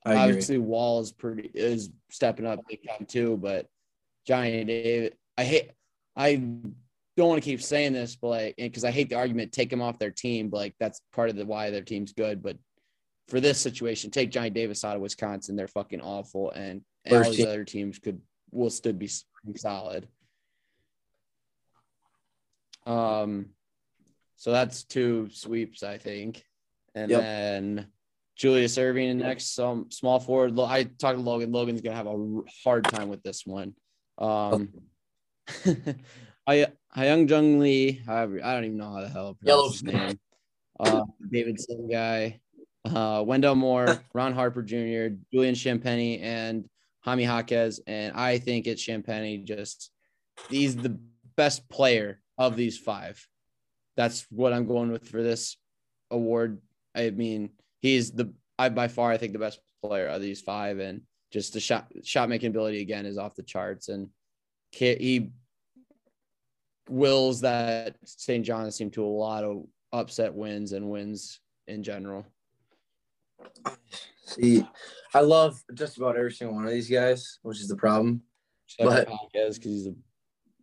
I agree. Obviously, Wahl is pretty is stepping up big time too, but Johnny David, I hate I don't want to keep saying this, but like because I hate the argument, take him off their team, but like that's part of the why their team's good. But for this situation, take Johnny Davis out of Wisconsin, they're fucking awful, and, and all these team. other teams could will still be solid. Um, so that's two sweeps, I think, and Yep. then Julius Erving next. Some small forward. I talked to Logan. Logan's gonna have a hard time with this one. Um, I Hyunjung Lee. However, I don't even know how the hell pronounce his name. Uh, David Sim guy, uh, Wendell Moore, Ron Harper Jr., Julian Champagnie, and Jaime Jaquez. And I think it's Champagnie. Just he's the best player of these five. That's what I'm going with for this award. I mean, he's the I by far I think the best player of these five, and just the shot shot making ability again is off the charts, and he wills that St. John's team to a lot of upset wins and wins in general. See, I love just about every single one of these guys, which is the problem. But- because he's a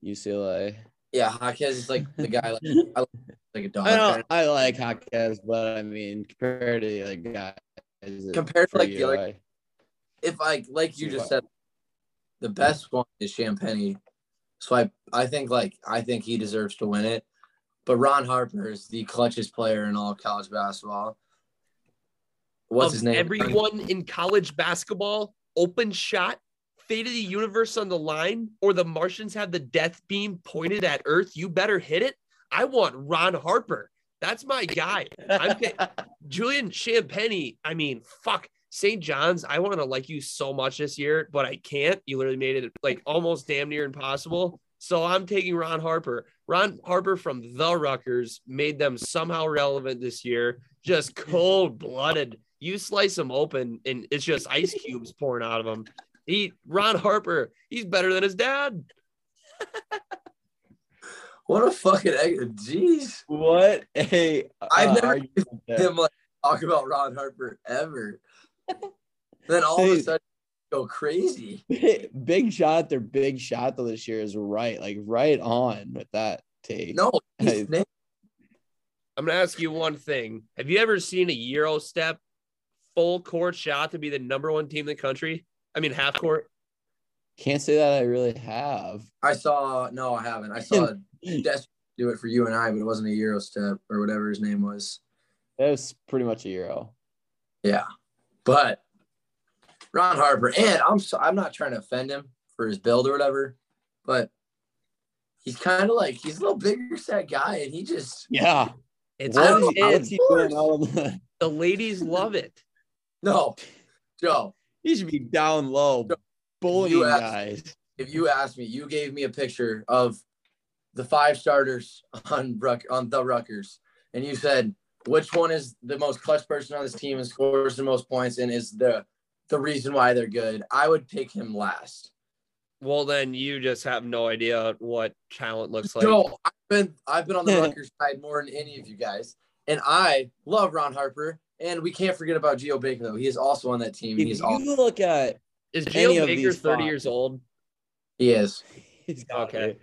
UCLA. Yeah, Jaquez is like the guy like, I like, like a dog. I know I like Jaquez, but I mean compared to the other guys, Compared to, like, the other- UCLA. if like like you just said, the best one is Champagnie. So I I think like I think he deserves to win it. But Ron Harper is the clutchest player in all college basketball. What's of his name? Everyone in college basketball, open shot, fate of the universe on the line, or the Martians have the death beam pointed at Earth. You better hit it. I want Ron Harper. That's my guy. I'm Julian Champagnie. I mean, fuck. St. John's, I want to like you so much this year, but I can't. You literally made it like almost damn near impossible. So I'm taking Ron Harper. Ron Harper from the Rutgers made them somehow relevant this year. Just cold blooded. You slice them open and it's just ice cubes pouring out of them. He Ron Harper, he's better than his dad. What a fucking egg- jeez. what a I've uh, never argument there. Him like talk about Ron Harper ever. then all of a sudden go crazy. big shot. Their big shot though this year is right, like right on with that take. No, he's I'm gonna ask you one thing. Have you ever seen a Euro step full court shot to be the number one team in the country? I mean half court. Can't say that I really have. I saw no, I haven't. I saw Des do it for you and I, but it wasn't a Euro step or whatever his name was. That was pretty much a euro. Yeah, but Ron Harper, and I'm so, I'm not trying to offend him for his build or whatever, but he's kind of like he's a little bigger set guy, and he just Yeah. It's What on is- him. what's he doing all the- The ladies love it. no, Joe. He should be down low, bullying You asked- guys. If you asked me, you gave me a picture of the five starters on Ruck on the Ruckers, and you said which one is the most clutch person on this team and scores the most points and is the the reason why they're good. I would pick him last. Well, then you just have no idea what talent looks like. Joe, I've been I've been on the Rutgers side more than any of you guys, and I love Ron Harper. And we can't forget about Geo Baker though. He is also on that team. If He's you awesome. look at Is any Geo Baker these 30 five- years old? He is. He's Okay.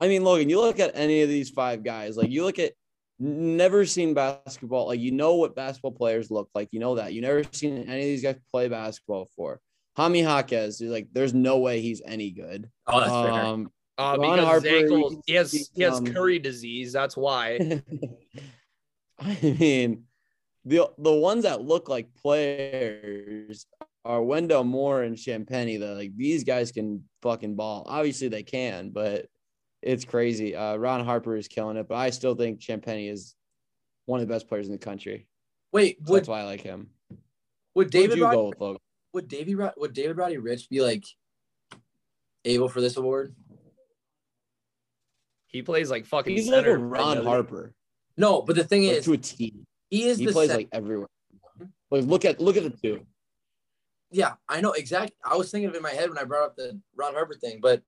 I mean, Logan, you look at any of these five guys, like you look at never seen basketball, like you know what basketball players look like. You know that. You never seen any of these guys play basketball before. Jaime Jaquez is like, there's no way he's any good. Oh, that's fair. Um, Uh, Ron because Harper, his ankles, he's- he has he has um, curry disease. That's why. I mean, the the ones that look like players are Wendell Moore and Champagnie. That like these guys can fucking ball. Obviously they can, but it's crazy. Uh, Ron Harper is killing it, but I still think Champagnie is one of the best players in the country. Wait, So would that's why I like him. would Who'd David go with Logan? would David would David Roddy Rich be like able for this award? He plays like fucking. He's like a Ron? Harper No, but the thing like, is, to a T. he is He the plays set- like everywhere. Like look at look at the two. yeah, I know exactly. I was thinking of it in my head when I brought up the Ron Harper thing, but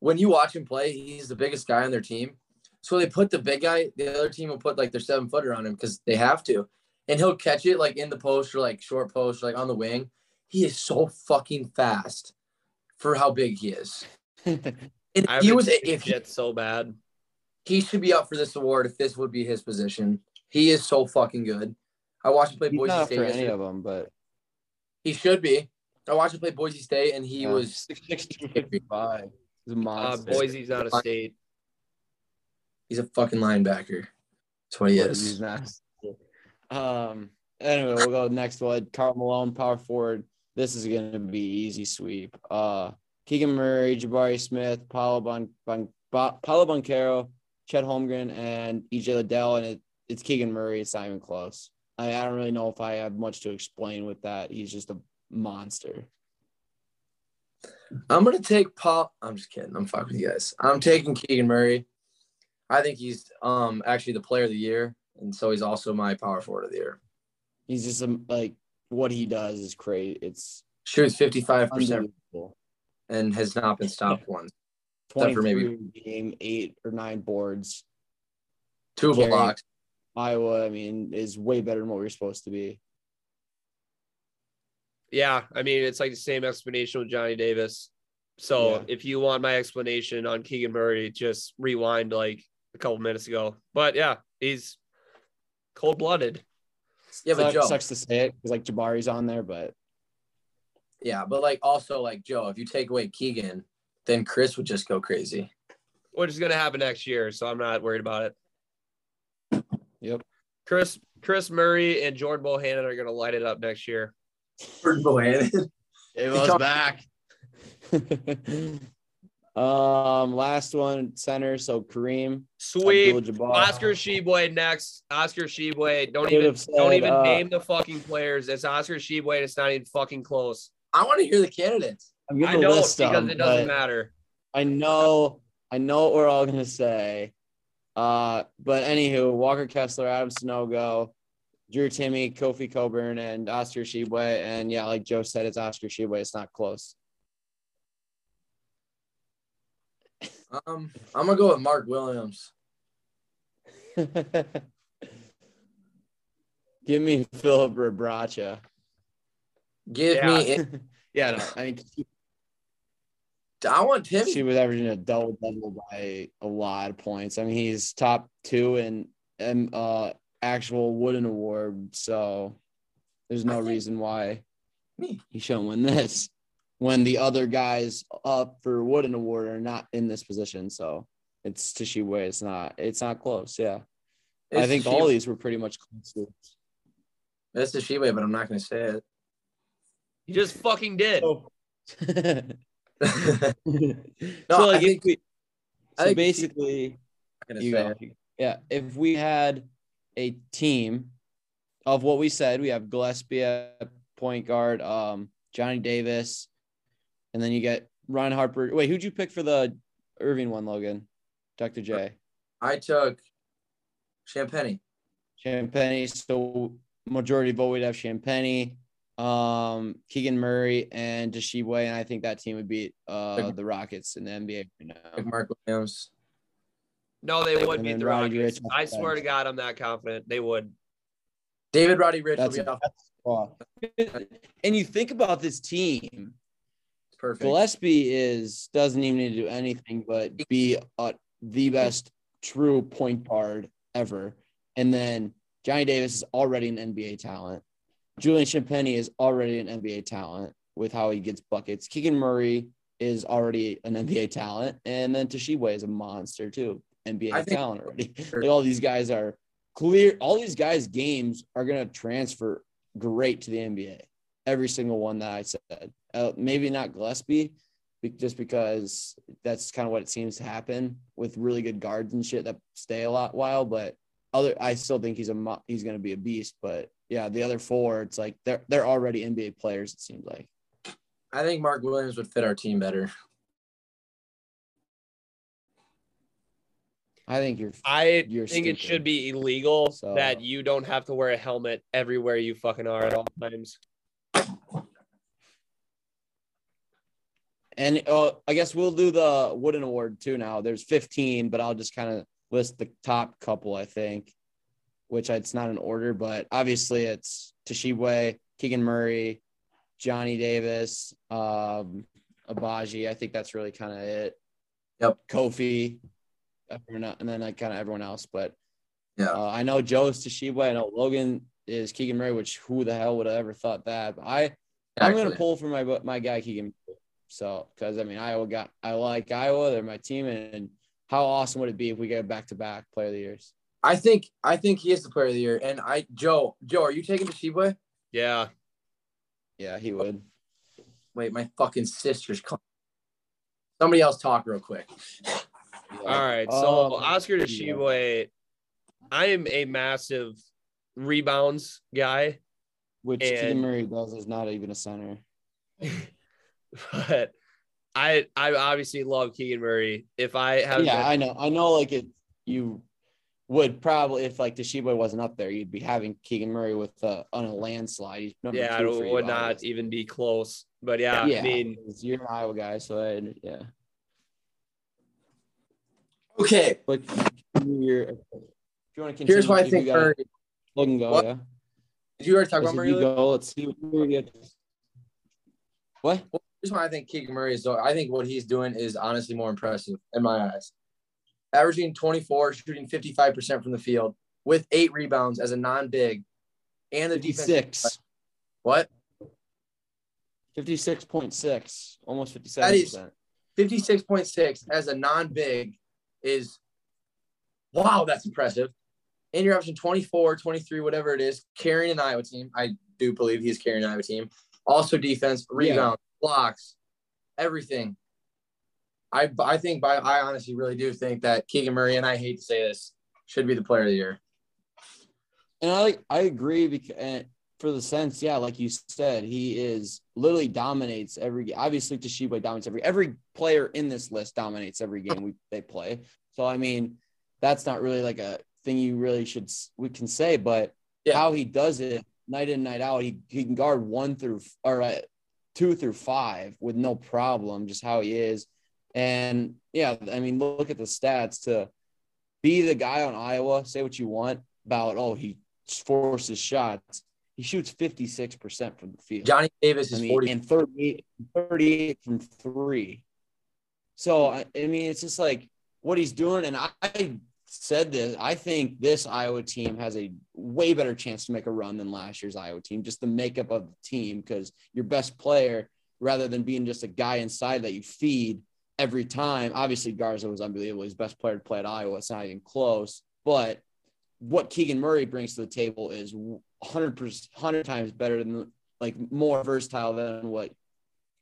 when you watch him play, he's the biggest guy on their team. So they put the big guy, the other team will put like their seven footer on him because they have to. And he'll catch it like in the post or like short post, or, like on the wing. He is so fucking fast for how big he is. And I he was take if he, so bad. he should be up for this award if this would be his position. He is so fucking good. I watched him play He's Boise not State. for any of them, but He should be. I watched him play Boise State, and he yeah, was 6'6", He's a Uh. Boise's not a state. he's a fucking linebacker. That's what he Boise's is. not. Um. Anyway, we'll go next one. Karl Malone, power forward. This is gonna be easy sweep. Uh, Keegan Murray, Jabari Smith, Paolo Bon, bon, Ba- Paolo Banchero, Chet Holmgren, and EJ Liddell, and it, it's Keegan Murray. It's not even close. I, I don't really know if I have much to explain with that. He's just a monster. I'm gonna take Paul. I'm just kidding. I'm fucking with you guys. I'm taking Keegan Murray. I think he's um actually the player of the year, and so he's also my power forward of the year. He's just a, like what he does is crazy. It's Shoots 55 percent and has not been stopped once. Except for 23 maybe- game, eight or nine boards. Two Carry. blocks. Iowa, I mean, is way better than what we're supposed to be. Yeah, I mean it's like the same explanation with Johnny Davis. So Yeah. if you want my explanation on Keegan Murray, just rewind like a couple minutes ago. But yeah, he's cold blooded. Yeah, but Sucks, Joe. sucks to say it because like Jabari's on there, but Yeah, but like also like Joe, if you take away Keegan, then Kris would just go crazy. Which is gonna happen next year, so I'm not worried about it. Yep. Kris Kris Murray and Jordan Bohannon are gonna light it up next year. Jordan Bohannon. It was back. um, last one, center. So Kareem, Sweep. Oscar Tshiebwe next. Oscar Tshiebwe. Don't even said, don't even uh, name the fucking players. It's Oscar Tshiebwe it's not even fucking close. I want to hear the candidates. I'm I gonna don't list because them, it doesn't matter. I know, I know what we're all gonna say. Uh, but anywho, Walker Kessler, Adam Sanogo, Drew Timme, Kofi Cockburn, and Oscar Tshiebwe. And yeah, like Joe said, it's Oscar Tshiebwe. It's not close. Um, I'm gonna go with Mark Williams. Give me Filip Rebraca. Give Yeah. me. yeah, no, I mean, I want him. she was averaging a double double by a lot of points. I mean, he's top two in um, uh, actual Wooden Award, so there's no reason why Me. he shouldn't win this when the other guys up for Wooden Award are not in this position. So it's Tshiebwe. It's not. It's not close. Yeah, I think the all these were pretty much close. It's the Sheba, but I'm not gonna say it. You just fucking did. Oh. so like I think- if we, I so think- basically you go. Yeah, if we had a team of what we said, we have Gillespie at point guard, um, Johnny Davis, and then you get Ryan Harper. Wait, who'd you pick for the Irving one, Logan? Dr. J. I took Champagnie. Champagnie. So majority vote we'd have Champagnie, um, Keegan Murray, and Tshiebwe, and I think that team would beat uh the Rockets in the NBA right Like now. Mark Williams. No, they would And beat then the Roddy Rockets. Rich I swear to. God, I'm that confident. They would. David Roddy Rich That's, will be off. and you think about this team. It's perfect. Gillespie is doesn't even need to do anything but be uh, the best true point guard ever. And then Johnny Davis is already an NBA talent. Julian Champagnie is already an NBA talent with how he gets buckets. Keegan Murray is already an NBA talent, and then Tshiebwe is a monster too, NBA I talent already. like all these guys are clear. All these guys' games are gonna transfer great to the NBA. Every single one that I said. Uh, maybe not Gillespie, just because that's kind of what it seems to happen with really good guards and shit that stay a lot while. But other, I still think he's a mo- he's going to be a beast. But yeah, the other four, it's like they're they're already NBA players. It seems like. I think Mark Williams would fit our team better. I think you're. I You're think it should be illegal So- that you don't have to wear a helmet everywhere you fucking are at all times. And uh, I guess we'll do the Wooden Award too now. There's 15, but I'll just kind of list the top couple, I think, which it's not in order, but obviously it's Tshiebwe, Keegan Murray, Johnny Davis, um, Agbaji. I think that's really kind of it. Yep. Kofi, and then like kind of everyone else. But Yeah. uh, I know Joe's Tshiebwe. I know Logan is Keegan Murray, which who the hell would have ever thought that? But I, I'm gonna pull for my my guy Keegan. So, because I mean, Iowa got I like Iowa. They're my team, and how awesome would it be if we get back to back player of the years? I think I think he is the player of the year. And I Joe, Joe, are you taking Tshiebwe? Yeah. Yeah, he would. Wait, my fucking sister's calling. Somebody else talk real quick. All right. So Um, Oscar yeah. Tshiebwe, I am a massive rebounds guy, Which and- Keegan Murray does is not even a center. but I I obviously love Keegan Murray. If I have yeah, I know. I know. Like it, you would probably if like Tshiebwe wasn't up there, you'd be having Keegan Murray with uh, on a landslide. He's number yeah, two it for you, would not obviously. even be close. But yeah, Yeah, I mean, you're an Iowa guy, so I, yeah. Okay, But you're, if you want to continue, here's why I think gotta- Murray. Logan go. What? Yeah. Did you already talk about if Murray? you go. Let's see where we get. What? Here's why I think Keegan Murray is. I think what he's doing is honestly more impressive in my eyes. Averaging 24, shooting 55% from the field with eight rebounds as a non-big, and the defense. Six. What? 56.6. Almost 57%. That is- 56.6 as a non-big is wow, that's impressive. And you're averaging 24, 23, whatever it is, carrying an Iowa team. I do believe he's carrying an Iowa team. Also defense, rebound, blocks, everything. I I think by I honestly really do think that Keegan Murray, and I hate to say this, should be the player of the year. And I like I agree because and for the sense, yeah, like you said, he is literally dominates every game. Obviously, Tshiebwe dominates every every player in this list dominates every game we they play. So I mean, that's not really like a thing you really should we can say, but Yeah. how he does it night in night out, he he can guard one through or uh, two through five with no problem. Just how he is, and yeah, I mean, look at the stats to be the guy on Iowa. Say what you want about oh he forces shots. He shoots 56% from the field. Johnny Davis I is mean, 40. and 38, 38 from three. So, I, mean, it's just like what he's doing. And I, I said this I think this Iowa team has a way better chance to make a run than last year's Iowa team, just the makeup of the team, because your best player, rather than being just a guy inside that you feed every time, obviously Garza was unbelievable. He's best player to play at Iowa. It's not even close. But what Keegan Murray brings to the table is 100 100 times better than like more versatile than what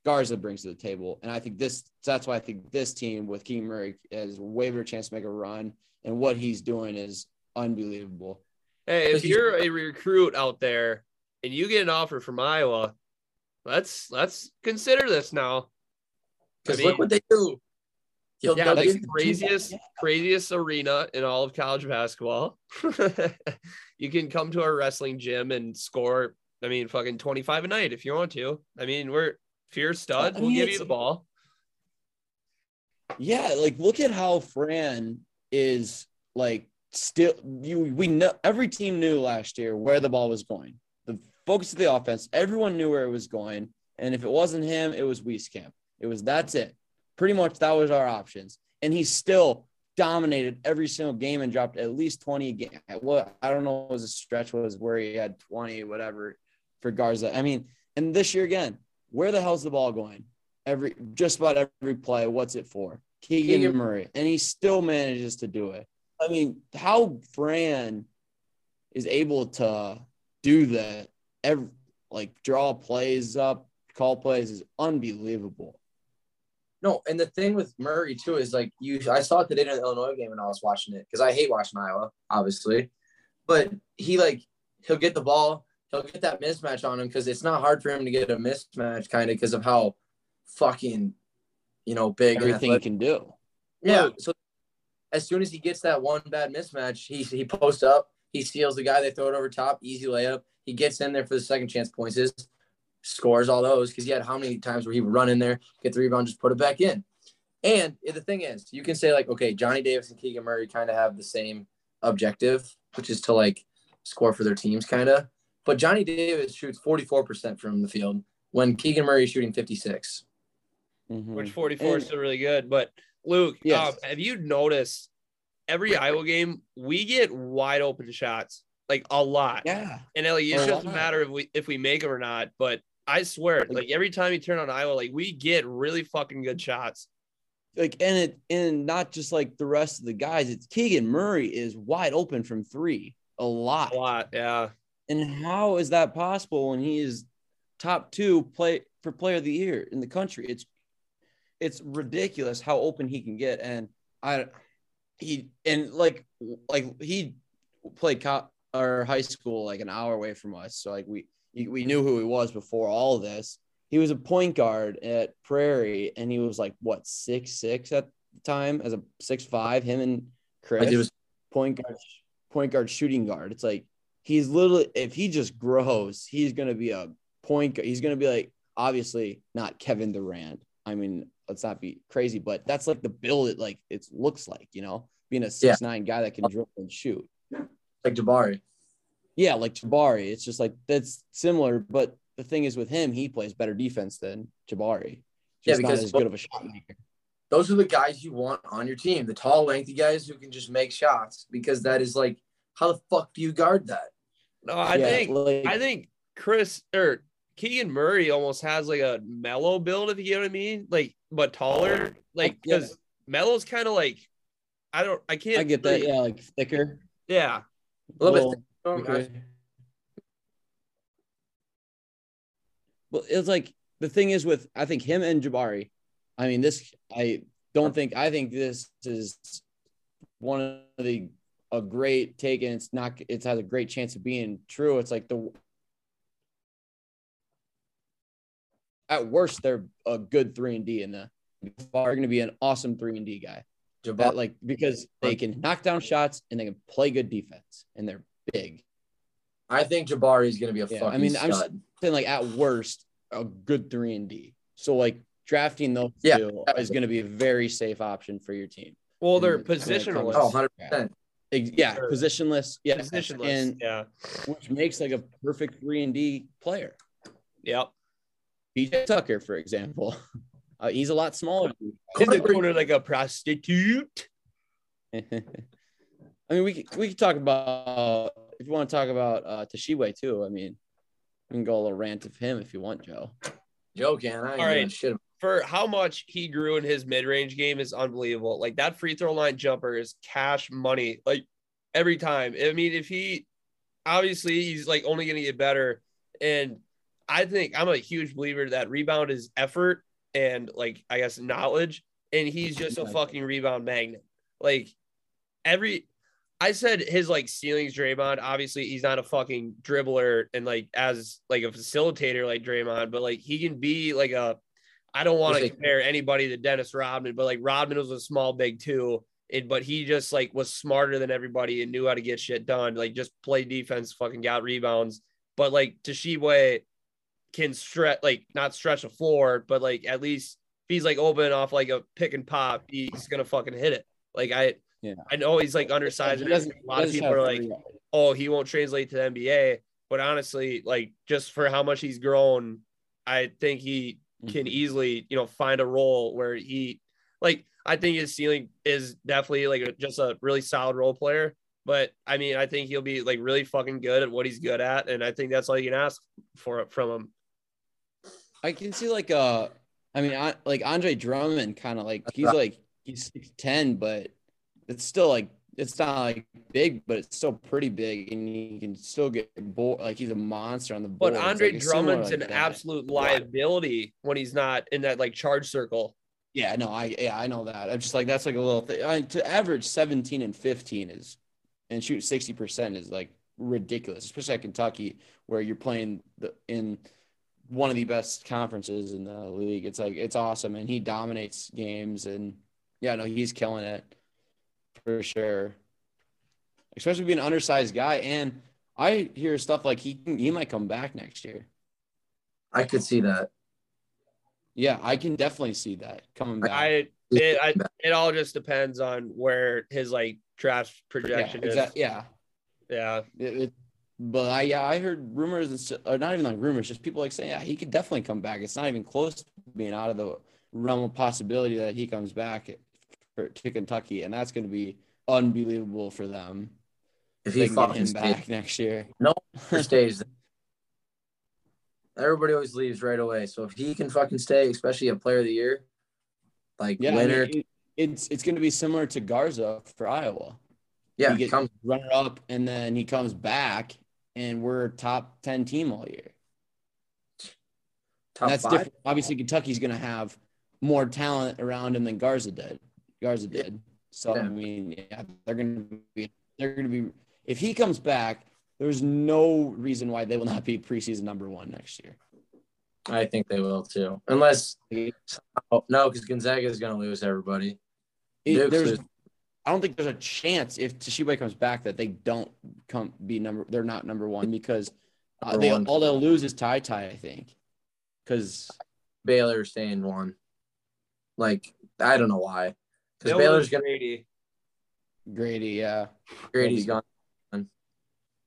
Garza brings to the table. And I think this that's why I think this team with Keegan Murray has way better chance to make a run. And what he's doing is unbelievable. hey, if you're a recruit out there and you get an offer from Iowa, let's let's consider this now. Because I mean- look what they do. He'll, Yeah, that's the craziest, craziest arena in all of college basketball. you can come to our wrestling gym and score. I mean, fucking twenty five a night if you want to. I mean, we're if you're a stud, I we'll give you the ball. Yeah, like look at how Fran is like still you we know every team knew last year where the ball was going. The focus of the offense, everyone knew where it was going. And if it wasn't him, it was Wieskamp. It was that's it. Pretty much that was our options. And he still dominated every single game and dropped at least 20 a game. What I don't know what a stretch was where he had 20, whatever for Garza. I mean, and this year again, where the hell's the ball going? Every just about every play, what's it for? Keegan, Keegan- Murray. And he still manages to do it. I mean, how Fran is able to do that every like draw plays up, call plays is unbelievable. No, and the thing with Murray too is like you. I saw it today in the Illinois game when I was watching it because I hate watching Iowa, obviously. But he like he'll get the ball, he'll get that mismatch on him because it's not hard for him to get a mismatch kind of because of how fucking you know big and Everything he can do. Yeah. So as soon as he gets that one bad mismatch, he he posts up, he steals the guy, they throw it over top, easy layup. He gets in there for the second chance points. is scores all those because he had how many times where he would run in there, get the rebound, just put it back in. And the thing is, you can say like, okay, Johnny Davis and Keegan Murray kind of have the same objective, which is to like score for their teams, kind of. But Johnny Davis shoots 44% from the field when Keegan Murray is shooting 56. Mhm. which 44 is still really good. But Luke, Yes. um, have you noticed every Iowa game we get wide open shots like a lot, yeah, and like, it A doesn't lot. matter if we if we make them or not. But I swear, Like- like every time you turn on Iowa, like we get really fucking good shots. like and it and not just like the rest of the guys. It's Keegan Murray is wide open from three a lot. A lot, yeah. And how is that possible when he is top two play for player of the year in the country? It's it's ridiculous how open he can get. And I he and like like he played co- our high school like an hour away from us. So like we we knew who he was before all of this. He was a point guard at Prairie and he was like what six six at the time as a six five, him and Kris it was point guard point guard shooting guard. It's like he's literally if he just grows, he's gonna be a point guard. He's gonna be like obviously not Kevin Durant. I mean, let's not be crazy, but that's like the build it like it looks like, you know, being a six nine guy that can dribble and shoot. like Jabari. Yeah, like Jabari. It's just like that's similar, but the thing is with him, he plays better defense than Jabari. Yeah, Just not because- as good of a shot maker. Those are the guys you want on your team, the tall, lengthy guys who can just make shots because that is like, how the fuck do you guard that? No, I Yeah, think like, I think Kris or Keegan Murray almost has like a Melo build, if you get what I mean. Like, but taller. Like, because Melo's kind of like I don't I can't I get that. Yeah, like thicker. yeah. A little bit. Well, Okay. Well, it's like the thing is with I think him and Jabari. I mean, this I don't think I think this is one of the a great take, and it's not. It has a great chance of being true. It's like the at worst they're a good three and D, and the are going to be an awesome three and D guy. Jabari, That like because they can knock down shots and they can play good defense, and they're big. I think Jabari is going to be a Yeah, fucking I mean, I'm stud. saying like at worst a good three and D. So like drafting those Yeah. two is going to be a very safe option for your team. Well, they're And when it comes- positionless. oh, 100%. Ex- Yeah, Sure. positionless. Yeah, positionless. and yeah. which makes like a perfect three and D player. Yep. PJ Tucker, for example, uh, he's a lot smaller. In the corner like a prostitute. I mean, we could, we could talk about if you want to talk about uh, Tshiebwe too. I mean, we can go a little rant of him if you want, Joe. Joe can. I ain't All giving shit. For how much he grew in his mid-range game is unbelievable. Like that free throw line jumper is cash money. Like every time. I mean, if he obviously he's like only gonna get better. And I think I'm a huge believer that rebound is effort and like I guess knowledge. And he's just a fucking rebound magnet. Like every I said his like ceilings Draymond. Obviously, he's not a fucking dribbler and like as like a facilitator like Draymond, but like he can be like a. I don't want to compare anybody to Dennis Rodman, but like Rodman was a small big too, and but he just like was smarter than everybody and knew how to get shit done. Like just play defense, fucking got rebounds. But like Tshiebwe can stretch like not stretch the floor, but like at least if he's like open off like a pick and pop, he's gonna fucking hit it. Like I Yeah. I know he's like undersized. He and doesn't- a lot of people are like, oh, he won't translate to the NBA. But honestly, like just for how much he's grown, I think he can Mhm. easily, you know, find a role where he like I think his ceiling is definitely like a, just a really solid role player. But I mean, I think he'll be like really fucking good at what he's good at, and I think that's all you can ask for from him. I can see like uh I mean I, like Andre Drummond kind of like he's like he's six ten, but it's still like it's not like big, but it's still pretty big, and you can still get bored. Like he's a monster on the board. But Andre like, Drummond's like an that. absolute liability when he's not in that like charge circle. Yeah, no, I yeah I know that. I'm just like that's like a little thing. I, to average seventeen and fifteen is and shoot sixty percent is like ridiculous, especially at Kentucky where you're playing the in one of the best conferences in the league. It's like it's awesome, and he dominates games, and yeah, no, he's killing it for sure. Especially being an undersized guy, and I hear stuff like he can, he might come back next year. I could see that. Yeah, I can definitely see that coming back. I it I, it all just depends on where his like draft yeah, projection exactly. is. Yeah, Yeah. It, it, but I yeah I heard rumors and st- or not even like rumors, just people like saying yeah he could definitely come back. It's not even close to being out of the realm of possibility that he comes back for, to Kentucky, and that's going to be unbelievable for them. If They he fucking him stays, back next year. No one stays, everybody always leaves right away. So if he can fucking stay, especially a player of the year, like Yeah, I mean, winner, it- it's it's going to be similar to Garza for Iowa. yeah, he gets runner up, and then he comes back, and we're top ten team all year. top that's five. different. Obviously, Kentucky's going to have more talent around him than Garza did. Garza are dead. So I mean, yeah, they're going to be. They're going to be. If he comes back, there's no reason why they will not be preseason number one next year. I think they will too, unless oh, no, because Gonzaga is going to lose everybody. It- there's, losing. I don't think there's a chance if Tshiebwe comes back that they don't come be number. They're not number one because uh, Number they one. all they'll lose is tie tie. I think because Baylor staying one. Like I don't know why, because They'll Baylor's lose going Grady. Grady, yeah. Grady's gone.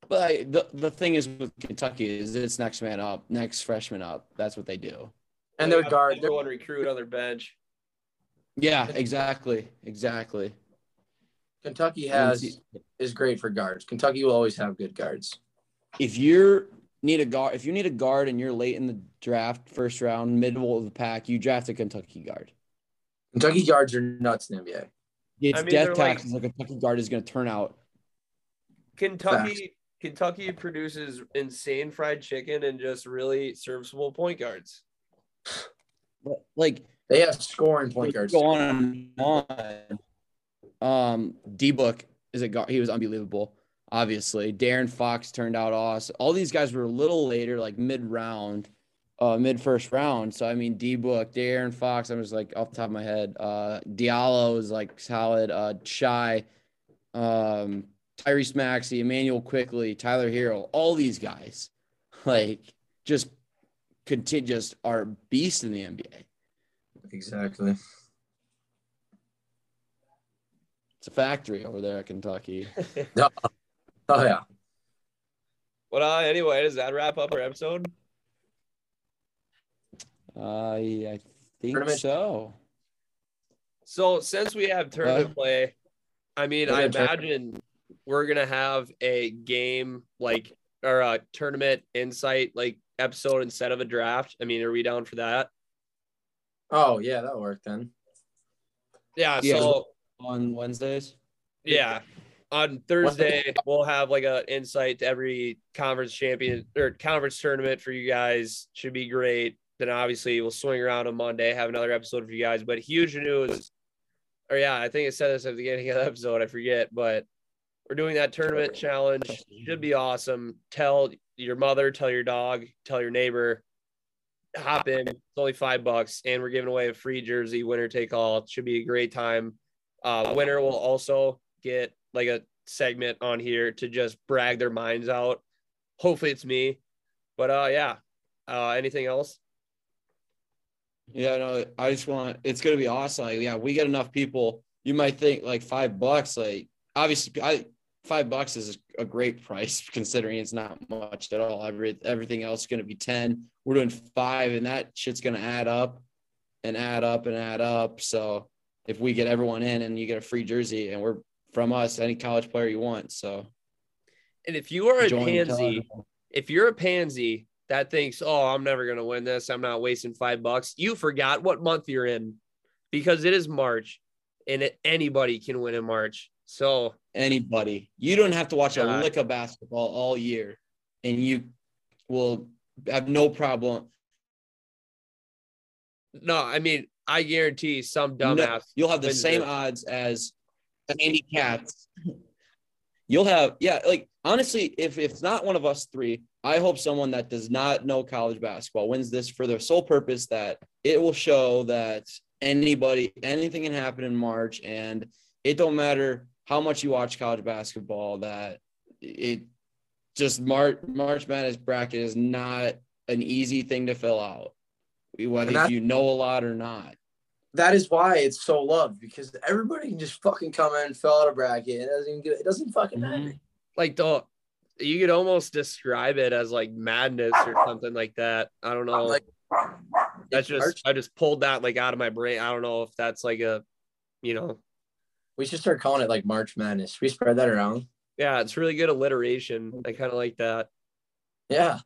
But I, the the thing is with Kentucky is it's next man up, next freshman up. That's what they do. And They their have guard, number one recruit on their bench. Yeah, exactly, exactly. Kentucky has is great for guards. Kentucky will always have good guards. If you need a guard, if you need a guard and you're late in the draft, first round, middle of the pack, you draft a Kentucky guard. Kentucky guards are nuts in the NBA. It's I mean, death they're like- taxes. Like, a Kentucky guard is going to turn out. Kentucky Kentucky produces insane fried chicken and just really serviceable point guards. Like They have scoring point guards. Go on and on. Um, D Book is a guard. He was unbelievable. Obviously, De'Aaron Fox turned out awesome. All these guys were a little later, like mid round, uh, mid first round. So I mean, D Book, De'Aaron Fox. I'm just like off the top of my head. Uh, Diallo is like solid. Uh, Shai, um, Tyrese Maxey, Immanuel Quickley, Tyler Herro. All these guys, like, just continue, just are beasts in the NBA. Exactly. It's a factory over there at Kentucky. Oh yeah. But uh, anyway, does that wrap up our episode? Uh, yeah, I think Tournament. so. So since we have tournament Uh, play, I mean, Yeah, I tournament. imagine we're gonna have a game like or a tournament insight like episode instead of a draft. I mean, are we down for that? Oh yeah, that'll work then. Yeah. Yeah. So On Wednesdays. yeah, on Thursday we'll have like an insight to every conference champion or conference tournament for you guys. Should be great. Then obviously we'll swing around on Monday, have another episode for you guys. But huge news, or yeah, I think I said this at the beginning of the episode. I forget, but we're doing that tournament challenge. Should be awesome. Tell your mother, tell your dog, tell your neighbor. Hop in. It's only five bucks, and we're giving away a free jersey. Winner take all. Should be a great time. Uh, winner will also get like a segment on here to just brag their minds out. Hopefully, it's me. But uh, yeah. Uh, anything else? Yeah, no, I just want it's gonna be awesome. Like, yeah, we get enough people. You might think like five bucks, like obviously I five bucks is a great price considering it's not much at all. Every everything else is gonna be 10. We're doing five, and that shit's gonna add up and add up and add up. So if we get everyone in and you get a free jersey and we're from us, any college player you want. So And if you are a pansy, if you're a pansy that thinks, oh, I'm never going to win this, I'm not wasting five bucks, you forgot what month you're in because it is March and it, anybody can win in March. So, anybody. You don't have to watch a lick of basketball all year, and you will have no problem. no, I mean, I guarantee some No, dumbass. you'll have the same it. odds as Andy Katz. You'll have, yeah, like honestly, if, if it's not one of us three, I hope someone that does not know college basketball wins this for the sole purpose that it will show that anybody, anything can happen in March, and it don't matter how much you watch college basketball. That it just March March Madness bracket is not an easy thing to fill out, whether that- you know a lot or not. That is why it's so loved because everybody can just fucking come in and fill out a bracket. It doesn't even it doesn't fucking matter. Mhm. like the you could almost describe it as like madness or something like that. I don't know. Like, that's just March- I just pulled that like out of my brain. I don't know if that's like a you know we should start calling it like March Madness. Should we spread that around? yeah, it's really good alliteration. I kind of like that. Yeah.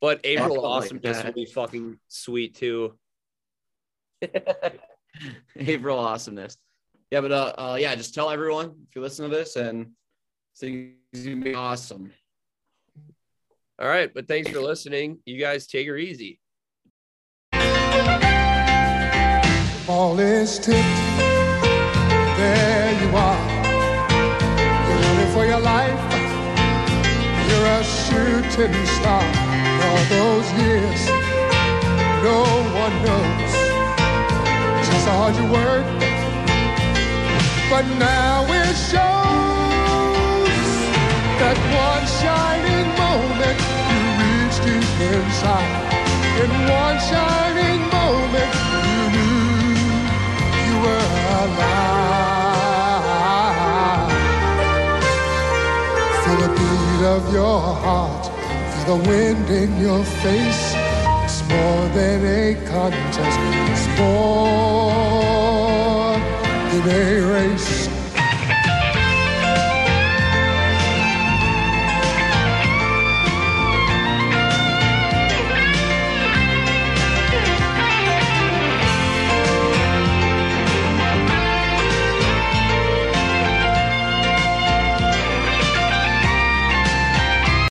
But April I like awesomeness that. would be fucking sweet too. April awesomeness. Yeah, but uh, uh, yeah, just tell everyone if you listen to this and things gonna be awesome. All right, but thanks for listening. You guys take her easy. Ball is tipped. There you are. You're running for your life. You're a shooting star. All those years, no one knows just how hard you work. But now it shows that one shining moment you reach deep inside. In one shining moment, you knew you were alive. Feel the beat of your heart, feel the wind in your face. It's more than a contest, it's more than a race.